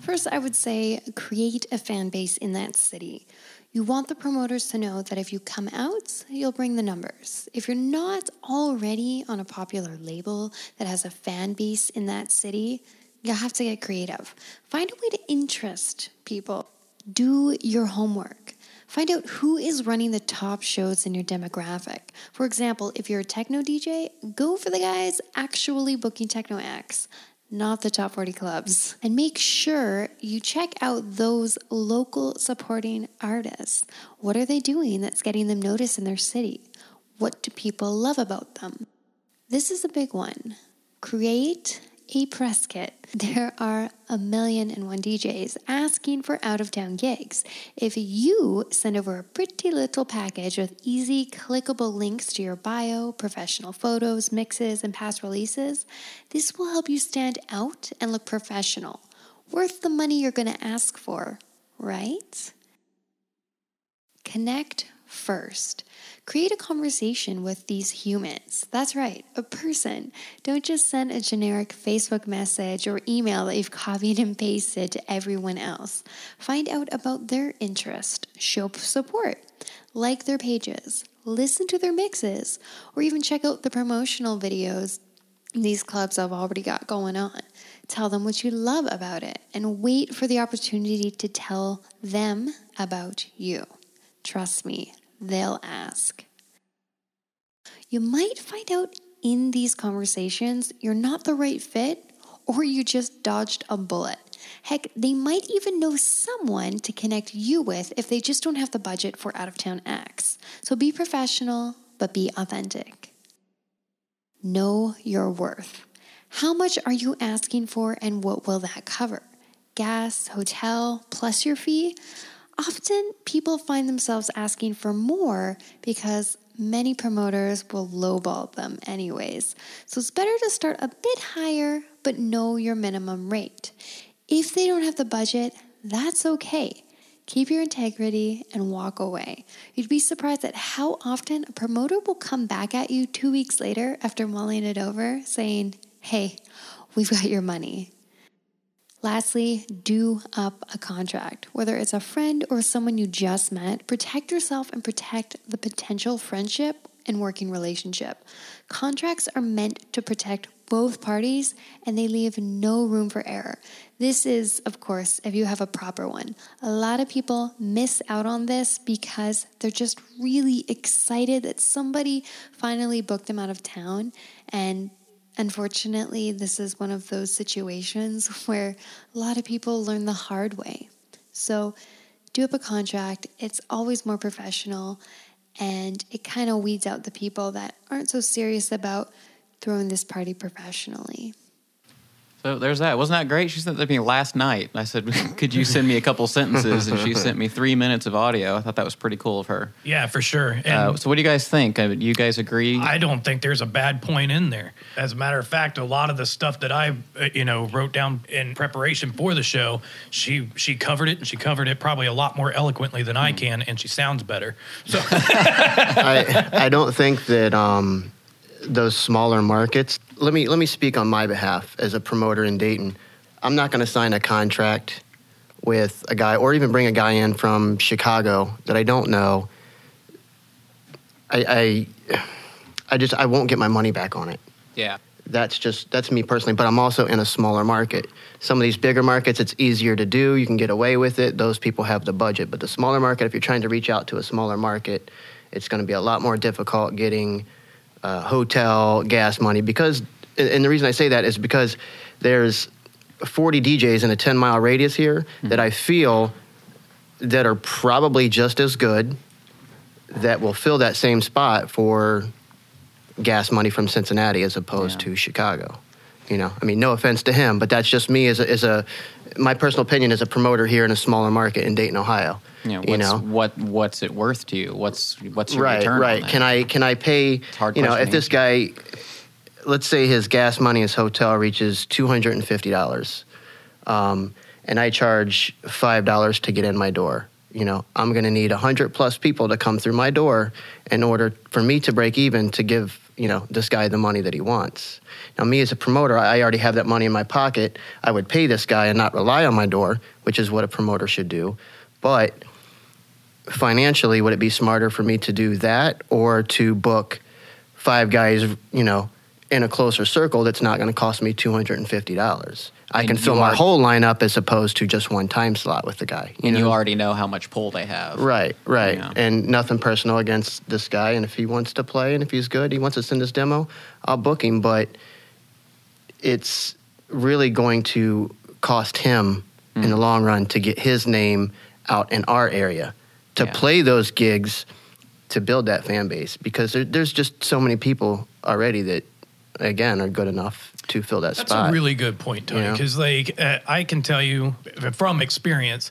S9: First, I would say create a fan base in that city. You want the promoters to know that if you come out, you'll bring the numbers. If you're not already on a popular label that has a fan base in that city, you have to get creative. Find a way to interest people. Do your homework. Find out who is running the top shows in your demographic. For example, if you're a techno DJ, go for the guys actually booking techno acts, not the top 40 clubs. And make sure you check out those local supporting artists. What are they doing that's getting them noticed in their city? What do people love about them? This is a big one. Create a press kit. There are a million and one DJs asking for out of town gigs. If you send over a pretty little package with easy, clickable links to your bio, professional photos, mixes, and past releases, this will help you stand out and look professional. Worth the money you're going to ask for, right? Connect first. Create a conversation with these humans. That's right, a person. Don't just send a generic Facebook message or email that you've copied and pasted to everyone else. Find out about their interest, show support, like their pages, listen to their mixes, or even check out the promotional videos these clubs have already got going on. Tell them what you love about it and wait for the opportunity to tell them about you. Trust me, they'll ask. You might find out in these conversations you're not the right fit or you just dodged a bullet. Heck, they might even know someone to connect you with if they just don't have the budget for out of town acts. So be professional, but be authentic. Know your worth. How much are you asking for and what will that cover? Gas, hotel, plus your fee? Often people find themselves asking for more because many promoters will lowball them anyways. So it's better to start a bit higher, but know your minimum rate. If they don't have the budget, that's okay. Keep your integrity and walk away. You'd be surprised at how often a promoter will come back at you two weeks later after mulling it over, saying, Hey, we've got your money. Lastly, do up a contract. Whether it's a friend or someone you just met, protect yourself and protect the potential friendship and working relationship. Contracts are meant to protect both parties and they leave no room for error. This is, of course, if you have a proper one. A lot of people miss out on this because they're just really excited that somebody finally booked them out of town and Unfortunately, this is one of those situations (laughs) where a lot of people learn the hard way. So, do up a contract, it's always more professional and it kind of weeds out the people that aren't so serious about throwing this party professionally.
S2: So there's that. Wasn't that great? She sent that to me last night. I said, (laughs) "Could you send me a couple sentences?" And she sent me three minutes of audio. I thought that was pretty cool of her.
S4: Yeah, for sure. And
S2: Uh, so what do you guys think? Uh, You guys agree?
S4: I don't think there's a bad point in there. As a matter of fact, a lot of the stuff that I, uh, you know, wrote down in preparation for the show, she she covered it, and she covered it probably a lot more eloquently than I can, and she sounds better. So (laughs)
S3: I, I don't think that um, those smaller markets. Let me let me speak on my behalf as a promoter in Dayton. I'm not going to sign a contract with a guy, or even bring a guy in from Chicago that I don't know. I, I, I just I won't get my money back on it.
S2: yeah.
S3: That's just that's me personally. But I'm also in a smaller market. Some of these bigger markets, it's easier to do. You can get away with it. Those people have the budget. But the smaller market, if you're trying to reach out to a smaller market, it's going to be a lot more difficult getting uh, hotel gas money. Because, and the reason I say that is because there's 40 DJs in a 10 mile radius here that I feel that are probably just as good that will fill that same spot for gas money from Cincinnati as opposed
S2: Yeah.
S3: to Chicago. You know, I mean, no offense to him, but that's just me as a, as a my personal opinion as a promoter here in a smaller market in Dayton, Ohio.
S2: Yeah, what's,
S3: you know,
S2: what what's it worth to you? What's what's your
S3: right,
S2: return?
S3: right.
S2: That?
S3: Can I can I pay?
S2: hard
S3: you know, if this guy, let's say his gas money, his hotel reaches two hundred and fifty dollars, um, and I charge five dollars to get in my door. You know, I'm going to need hundred plus people to come through my door in order for me to break even to give you know this guy the money that he wants. Now, me as a promoter, I already have that money in my pocket. I would pay this guy and not rely on my door, which is what a promoter should do. But financially, would it be smarter for me to do that or to book five guys, you know, in a closer circle that's not going to cost me $250? I
S2: And
S3: can fill
S2: you
S3: my
S2: are-
S3: whole lineup as opposed to just one time slot with the guy.
S2: and you already know how much pull they have.
S3: Right, right. And nothing personal against this guy. And if he wants to play and if he's good, he wants to send his demo, I'll book him. But it's really going to cost him
S2: Hmm.
S3: in the long run to get his name out in our area, to
S2: Yeah.
S3: play those gigs, to build that fan base. Because there, there's just so many people already that, again, are good enough to fill that
S4: That's
S3: spot.
S4: a really good point, Tony. Because like uh, I can tell you from experience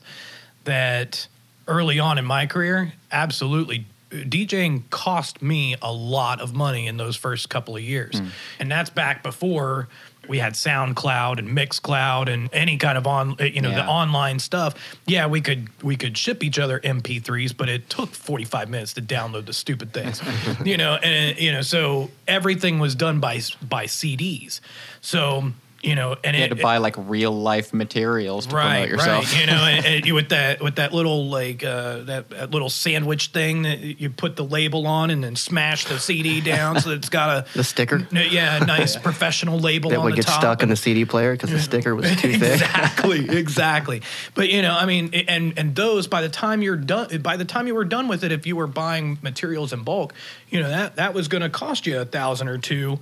S4: that early on in my career, absolutely. DJing cost me a lot of money in those first couple of years. And that's back before we had SoundCloud and Mixcloud and any kind of on eh, you know the online stuff. Yeah, we could we could ship each other MP3s, but it took 45 minutes to download the stupid things. (laughs) you know, and you know, so everything was done by by CDs. So, you know, and
S2: You
S4: it,
S2: had to buy like real life materials to promote yourself.
S4: Right, you know, and, (laughs) and you- with that with that little like uh, that, that little sandwich thing that you put the label on and then smash the CD down so that it's got a (laughs)
S3: The sticker?
S4: yeah, a nice (laughs) professional label
S3: that
S4: on
S3: would
S4: the
S3: get
S4: top.
S3: stuck in the CD player because the sticker was too thick.
S4: exactly, exactly. But you know, I mean, and and those by the time you're done, by the time you were done with it, if you were buying materials in bulk, you know that that was going to cost you a thousand or two.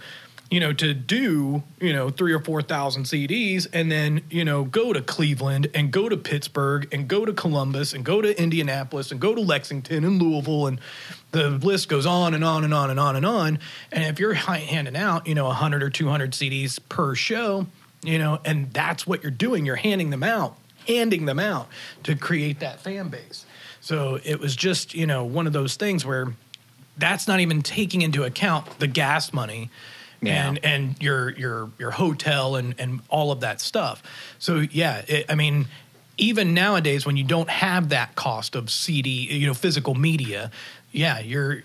S4: You know, to do you know three or four thousand CDs, and then you know go to Cleveland and go to Pittsburgh and go to Columbus and go to Indianapolis and go to Lexington and Louisville and the list goes on and on and on and on and on. And if you're handing out, you know, 100 or 200 CDs per show, you know, and that's what you're doing. You're handing them out, handing them out to create that fan base. So it was just, you know, one of those things where that's not even taking into account the gas money
S2: Yeah.
S4: and and your your your hotel and and all of that stuff. So yeah, it, I mean even nowadays when you don't have that cost of CD, you know, physical media, yeah, you're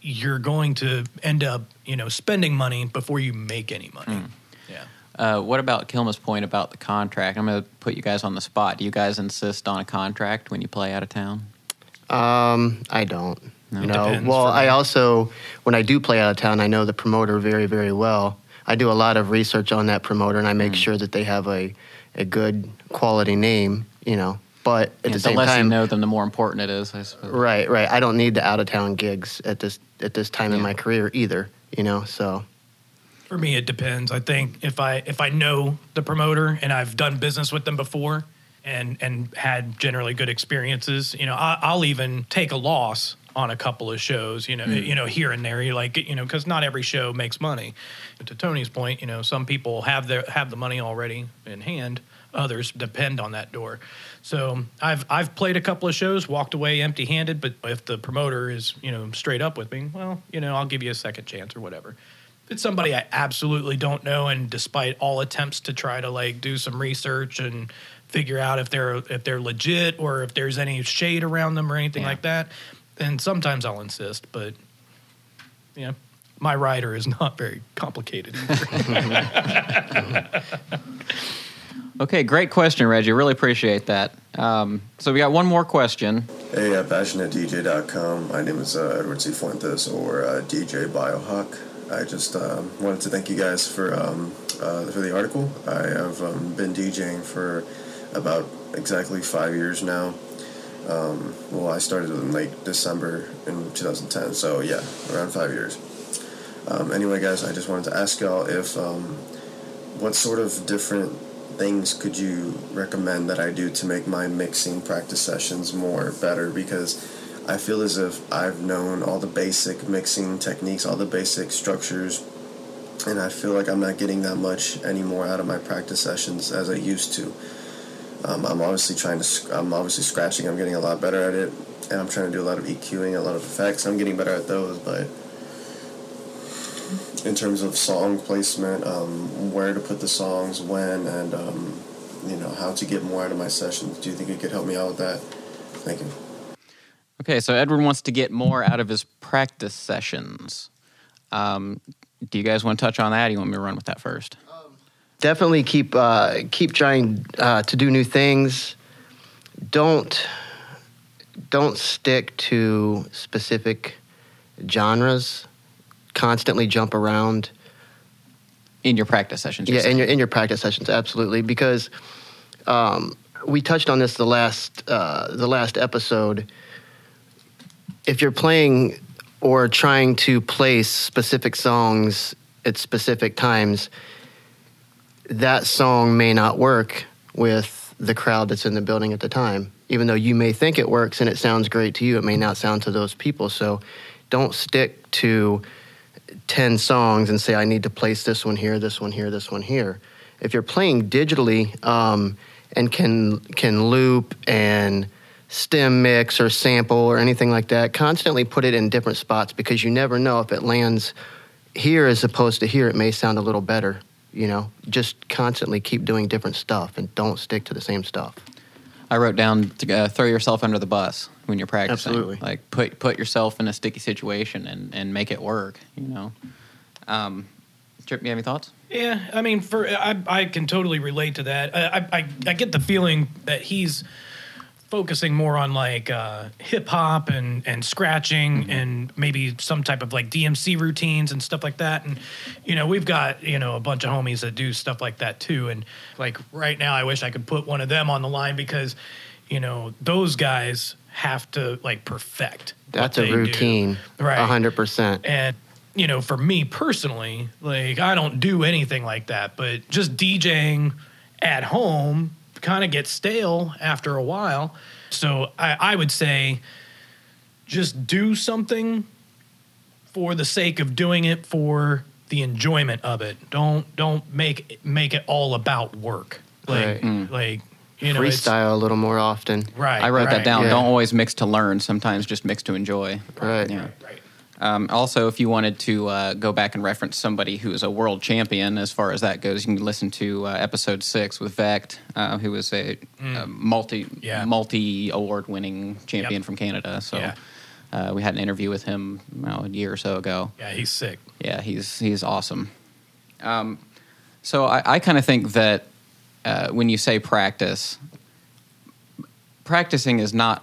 S4: you're going to end up, you know, spending money before you make any money.
S2: Hmm.
S4: Yeah.
S2: Uh, what about Kilma's point about the contract? I'm going to put you guys on the spot. Do you guys insist on a contract when you play out of town?
S3: Um, I don't.
S2: No.
S3: You know,
S4: Depends
S3: well. I also, when I do play out of town, I know the promoter very, very well. I do a lot of research on that promoter, and I make mm. sure that they have a, a good quality name. You know, but at
S2: Yeah,
S3: the
S2: the
S3: same
S2: less
S3: time,
S2: you know them, the more important it is. I suppose.
S3: right, right. I don't need the out of town gigs at this at this time in my career either. You know, so
S4: For me, it depends. I think if I if I know the promoter and I've done business with them before and and had generally good experiences, you know, I, I'll even take a loss on a couple of shows, you know, hmm. you know, here and there. You like, you know, because not every show makes money. But to Tony's point, you know, some people have their have the money already in hand. Others depend on that door. So I've I've played a couple of shows, walked away empty handed. But if the promoter is you know straight up with me, well, you know, I'll give you a second chance or whatever if it's somebody I absolutely don't know, and despite all attempts to try to like do some research and figure out if they're if they're legit or if there's any shade around them or anything
S2: Yeah.
S4: like that, then sometimes I'll insist. But yeah, my rider is not very complicated. (laughs)
S2: Okay, great question, Reggie. Really appreciate that. Um, so we got one more question.
S10: Hey, uh, passionatedj.com. My name is uh, Edward C. Fuentes, or uh, DJ Biohawk. I just um, wanted to thank you guys for um, uh, for the article. I have um, been DJing for about exactly five years now. Um, well, I started in late December in 2010, so yeah, around five years. Um, anyway, guys, I just wanted to ask y'all if um, what sort of different things could you recommend that I do to make my mixing practice sessions more better? Because I feel as if I've known all the basic mixing techniques, all the basic structures, and I feel like I'm not getting that much anymore out of my practice sessions as I used to. Um, I'm obviously trying to. I'm obviously scratching. I'm getting a lot better at it, and I'm trying to do a lot of EQing, a lot of effects. I'm getting better at those, but in terms of song placement, um, where to put the songs, when, and um, you know how to get more out of my sessions. Do you think you could help me out with that? Thank you.
S2: Okay, so Edward wants to get more out of his practice sessions. Um, do you guys want to touch on that? Or do you want me to run with that first?
S3: Definitely keep uh, keep trying uh, to do new things. Don't don't stick to specific genres. Constantly jump around.
S2: In your practice sessions,
S3: Yeah, in your in your practice sessions, absolutely, because um, we touched on this the last uh, the last episode. If you're playing or trying to place specific songs at specific times, that song may not work with the crowd that's in the building at the time. Even though you may think it works and it sounds great to you, it may not sound to those people. So don't stick to 10 songs and say, I need to place this one here, this one here, this one here. If you're playing digitally um, and can, can loop and stem mix or sample or anything like that, constantly put it in different spots because you never know if it lands here as opposed to here, it may sound a little better. You know, just constantly keep doing different stuff and don't stick to the same stuff.
S2: I wrote down to uh, throw yourself under the bus when you're practicing.
S3: Absolutely.
S2: Like put put yourself in a sticky situation and, and make it work. You know. Um, Trip, you have any thoughts?
S4: Yeah, I mean, for I, I can totally relate to that. I, I, I- I get the feeling that he's focusing more on like uh, hip hop and and scratching and maybe some type of like DMC routines and stuff like that. And you know, we've got you know a bunch of homies that do stuff like that too. And like right now, I wish I could put one of them on the line because you know those guys have to like perfect.
S3: That's a
S4: they do.
S3: routine,
S4: Right.
S3: a hundred percent.
S4: And you know, for me personally, like I don't do anything like that, but just DJing at home kind of gets stale after a while. So I, I would say just do something for the sake of doing it for the enjoyment of it. Don't don't make make it all about work. Like
S3: Right. Hmm.
S4: like you know it's-
S3: Freestyle a little more often.
S4: Right.
S2: I wrote that down.
S3: Yeah.
S2: Don't always mix to learn. Sometimes just mix to enjoy.
S3: Right.
S2: Yeah. Um, also, if you wanted to uh, go back and reference somebody who is a world champion as far as that goes, you can listen to uh, episode six with Vekked, uh, who is a, a multi
S4: Mm. Yeah.
S2: multi award winning champion
S4: Yep.
S2: from Canada. So
S4: Yeah.
S2: uh, we had an interview with him well, a year or so ago.
S4: Yeah, he's sick.
S2: Yeah, he's he's awesome. Um, so I, I kind of think that uh, when you say practice, practicing is not.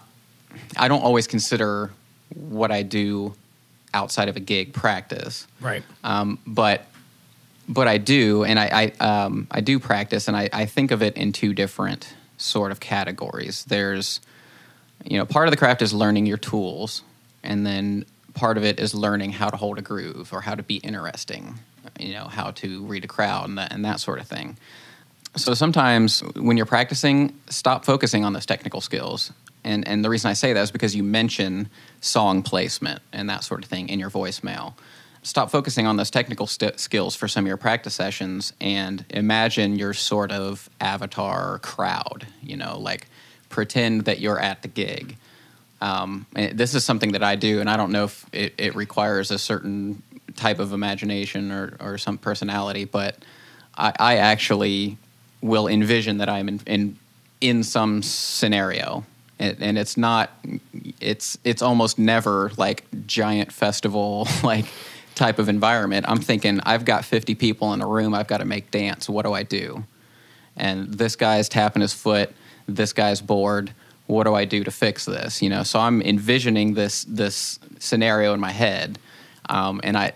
S2: I don't always consider what I do outside of a gig practice,
S4: Right.
S2: um, but but I do, and I I, um, I do practice, and I, I think of it in two different sort of categories. There's you know part of the craft is learning your tools, and then part of it is learning how to hold a groove or how to be interesting. You know how to read a crowd and that and that sort of thing. So sometimes when you're practicing, stop focusing on those technical skills. And and the reason I say that is because you mention song placement and that sort of thing in your voicemail. Stop focusing on those technical st- skills for some of your practice sessions and imagine your sort of avatar crowd. You know, like pretend that you're at the gig. Um, and this is something that I do, and I don't know if it, it requires a certain type of imagination or, or some personality, but I, I actually will envision that I'm in in, in some scenario, and, it's not it's it's almost never like giant festival (laughs) like type of environment. I'm thinking I've got 50 people in a room. I've got to make dance. What do I do? And this guy's tapping his foot. This guy's bored. What do I do to fix this? You know, so I'm envisioning this this scenario in my head, um, and I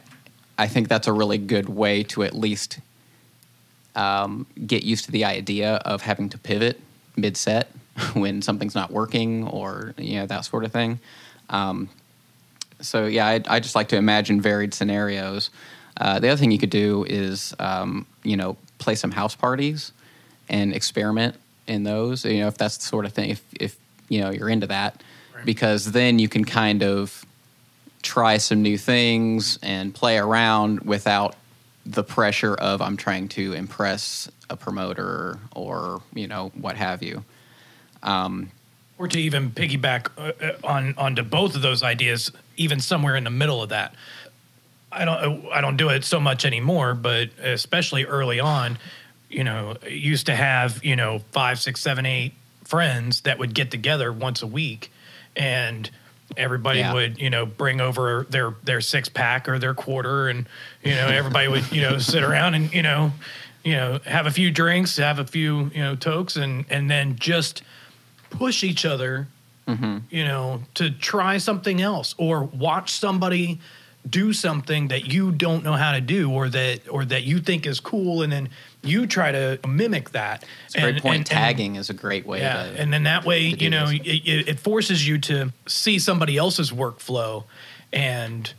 S2: I think that's a really good way to at least um, get used to the idea of having to pivot mid set (laughs) when something's not working or you know that sort of thing. Um, so yeah, I, I just like to imagine varied scenarios. Uh, the other thing you could do is um, you know play some house parties and experiment in those. You know if that's the sort of thing. If if you know you're into that, because then you can kind of try some new things and play around without the pressure of I'm trying to impress a promoter or you know what have you. Um,
S4: or to even piggyback uh, uh, on onto both of those ideas, even somewhere in the middle of that. I don't I don't do it so much anymore, but especially early on, you know, used to have you know five, six, seven, eight friends that would get together once a week, and everybody
S2: Yeah.
S4: would you know bring over their their six pack or their quarter, and you know everybody would you know sit around and you know you know have a few drinks, have a few you know tokes, and and then just push each other mm-hmm. you know, to try something else or watch somebody do something that you don't know how to do or that or that you think is cool and then you try to mimic that.
S2: It's a great
S4: And-
S2: point.
S4: and- and-
S2: Tagging is a great way
S4: yeah,
S2: to.
S4: and then that way, you know, it it forces you to see somebody else's workflow, and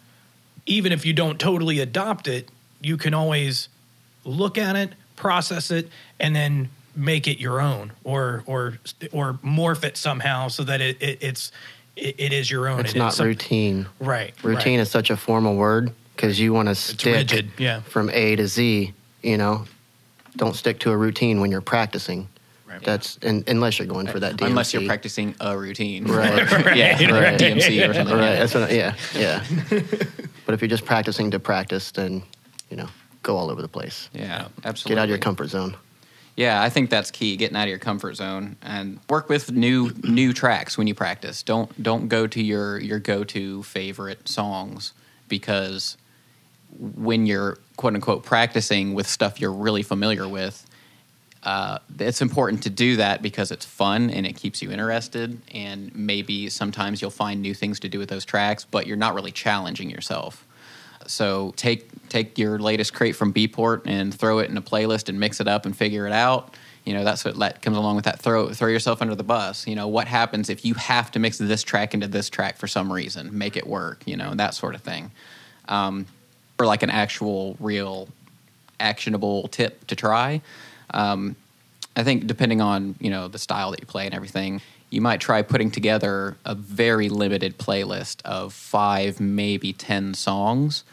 S4: even if you don't totally adopt it, you can always look at it, process it, and then make it your own, or or or morph it somehow so that it, it it's it, it is your own.
S3: It's
S4: It is
S3: not
S4: some-
S3: routine.
S4: Right.
S3: Routine
S4: right.
S3: is such a formal word because you want to stick
S4: rigid, yeah.
S3: from A to Z. You know, don't stick to a routine when you're practicing.
S4: Right.
S3: That's and, unless you're going for that DMC.
S2: Unless you're practicing a routine.
S3: Right. (laughs)
S2: yeah,
S3: Right.
S2: DMC or something.
S3: Right.
S2: yeah.
S3: That's what. I- Yeah. Yeah. (laughs) but if you're just practicing to practice, then you know, go all over the place.
S2: Yeah, absolutely.
S3: Get out of your comfort zone.
S2: Yeah, I think that's key. Getting out of your comfort zone and work with new new tracks when you practice. Don't don't go to your your go to favorite songs because when you're quote unquote practicing with stuff you're really familiar with, uh, it's important to do that because it's fun and it keeps you interested. And maybe sometimes you'll find new things to do with those tracks, but you're not really challenging yourself. So take take your latest crate from Beatport and throw it in a playlist and mix it up and figure it out. You know that's what that comes along with that. Throw throw yourself under the bus. You know what happens if you have to mix this track into this track for some reason? Make it work. You know that sort of thing. Um, or like an actual real actionable tip to try. Um, I think depending on you know the style that you play and everything, you might try putting together a very limited playlist of five, maybe ten songs,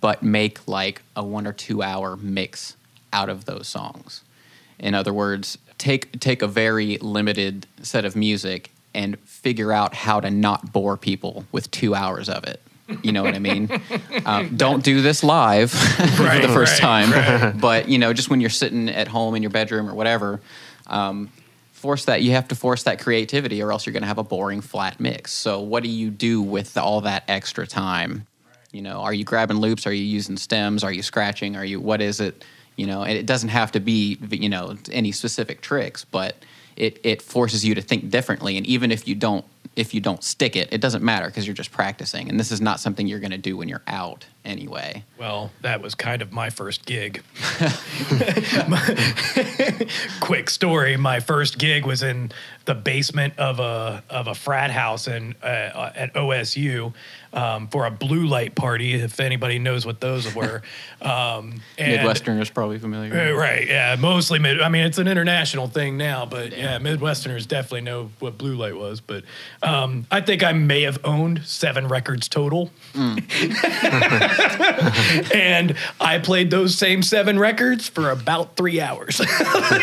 S2: but make like a one or two hour mix out of those songs. In other words, take take a very limited set of music and figure out how to not bore people with two hours of it. You know what I mean? (laughs) um, don't do this live (laughs) for the first
S4: right,
S2: time, but you know, just when you're sitting at home in your bedroom or whatever, um, force that. You have to force that creativity, or else you're going to have a boring flat mix. So, what do you do with all that extra time? You know, are you grabbing loops? Are you using stems? Are you scratching? Are you what is it? You know, and it doesn't have to be you know any specific tricks, but it it forces you to think differently. And even if you don't if you don't stick it, it doesn't matter because you're just practicing. And this is not something you're going to do when you're out anyway.
S4: Well, that was kind of my first gig. (laughs) Quick story: my first gig was in the basement of a of a frat house in uh, at OSU um, for a blue light party. If anybody knows what those were, (laughs) um,
S2: Midwesterners probably familiar.
S4: Uh, Right, yeah, mostly mid. I mean, it's an international thing now, but yeah, Midwesterners definitely know what blue light was. But um, I think I may have owned seven records total, (laughs) and I played those same seven records for about three hours.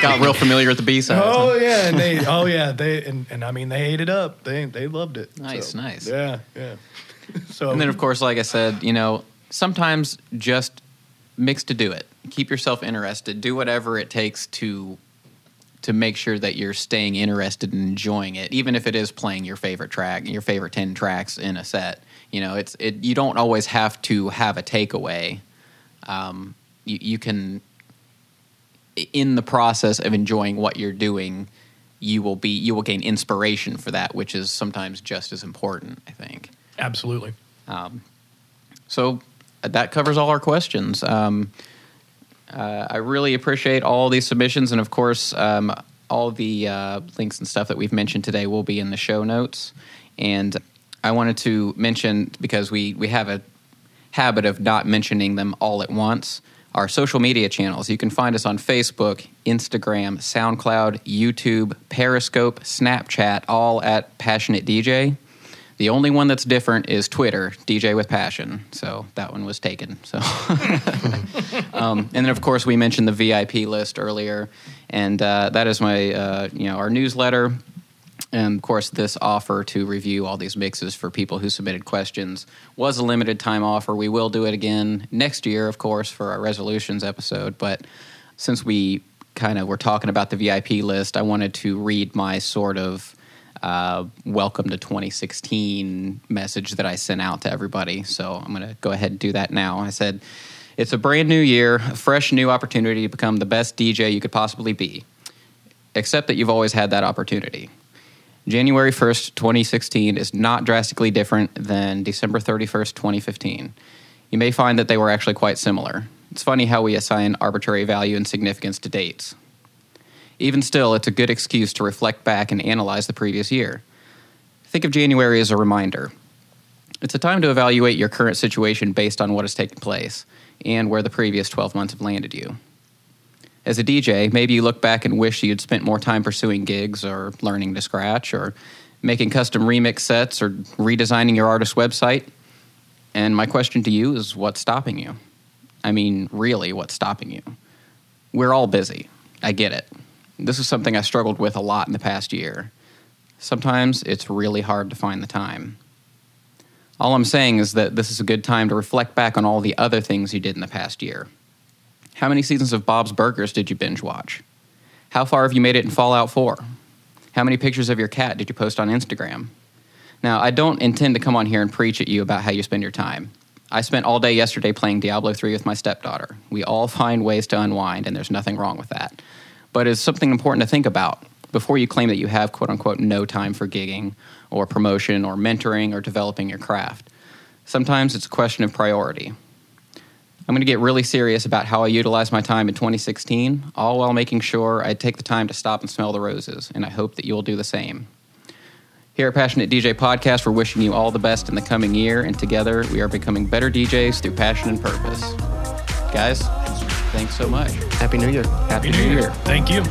S2: Got real familiar with the B sides.
S4: oh yeah, and they, oh yeah, they, and, and I mean, they ate it up. They they loved it.
S2: Nice,
S4: So,
S2: nice.
S4: Yeah, yeah. (laughs) So
S2: And then, of course, like I said, you know, sometimes just mix to do it. Keep yourself interested. Do whatever it takes to to make sure that you're staying interested and enjoying it, even if it is playing your favorite track, your favorite ten tracks in a set. You know, it's it. You don't always have to have a takeaway. Um, you, you can, in the process of enjoying what you're doing, you will be you will gain inspiration for that, which is sometimes just as important. I think.
S4: absolutely.
S2: Um, so that covers all our questions. Um, uh, I really appreciate all these submissions, and of course, um, all the uh, links and stuff that we've mentioned today will be in the show notes. And I wanted to mention because we we have a habit of not mentioning them all at once. Our social media channels. You can find us on Facebook, Instagram, SoundCloud, YouTube, Periscope, Snapchat, all at Passionate DJ. The only one that's different is Twitter, DJ with Passion. So that one was taken. So, (laughs) (laughs) um, and then of course we mentioned the VIP list earlier, and uh, that is my uh, you know our newsletter. And of course, this offer to review all these mixes for people who submitted questions was a limited time offer. We will do it again next year, of course, for our resolutions episode. But since we kind of were talking about the VIP list, I wanted to read my sort of uh, welcome to 2016 message that I sent out to everybody. So I'm going to go ahead and do that now. I said, It's a brand new year, a fresh new opportunity to become the best DJ you could possibly be, except that you've always had that opportunity. January 1st, 2016 is not drastically different than December 31st, 2015. You may find that they were actually quite similar. It's funny how we assign arbitrary value and significance to dates. Even still, it's a good excuse to reflect back and analyze the previous year. Think of January as a reminder. It's a time to evaluate your current situation based on what has taken place and where the previous 12 months have landed you. As a DJ, maybe you look back and wish you'd spent more time pursuing gigs or learning to scratch or making custom remix sets or redesigning your artist website. And my question to you is what's stopping you? I mean, really, what's stopping you? We're all busy. I get it. This is something I struggled with a lot in the past year. Sometimes it's really hard to find the time. All I'm saying is that this is a good time to reflect back on all the other things you did in the past year. How many seasons of Bob's Burgers did you binge watch? How far have you made it in Fallout 4? How many pictures of your cat did you post on Instagram? Now, I don't intend to come on here and preach at you about how you spend your time. I spent all day yesterday playing Diablo 3 with my stepdaughter. We all (laughs) find ways to unwind, and there's nothing wrong with that. But it's something important to think about before you claim that you have quote unquote no time for gigging or promotion or mentoring or developing your craft. Sometimes it's a question of priority. I'm going to get really serious about how I utilize my time in 2016, all while making sure I take the time to stop and smell the roses, and I hope that you'll do the same. Here at Passionate DJ Podcast, we're wishing you all the best in the coming year, and together we are becoming better DJs through passion and purpose. Guys, thanks so much.
S3: Happy New Year.
S2: Happy, New Year.
S4: Thank you.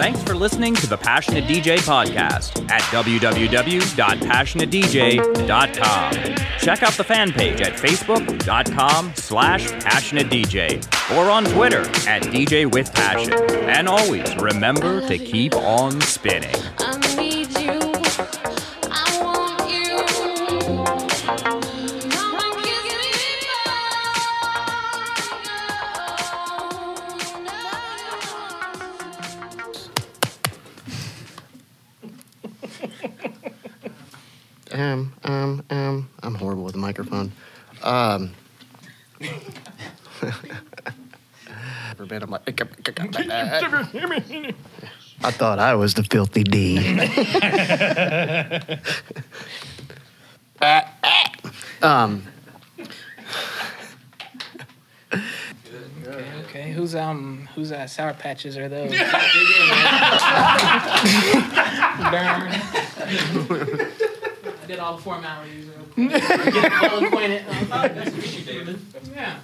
S1: Thanks for listening to the Passionate DJ podcast at www.passionatedj.com. Check out the fan page at facebook.com slash passionatedj or on Twitter at DJ with Passion. And always remember to keep on spinning.
S3: Um, um, um, I'm horrible with a microphone. Um, ever been, I'm like, I thought I was the filthy D. (laughs) um,
S11: Okay, okay. Who's um who's uh sour patches are those? (laughs) Darn. (laughs) I did all the formalities. real (laughs) quick. Get well acquainted. Uh, that's what you, David. Yeah.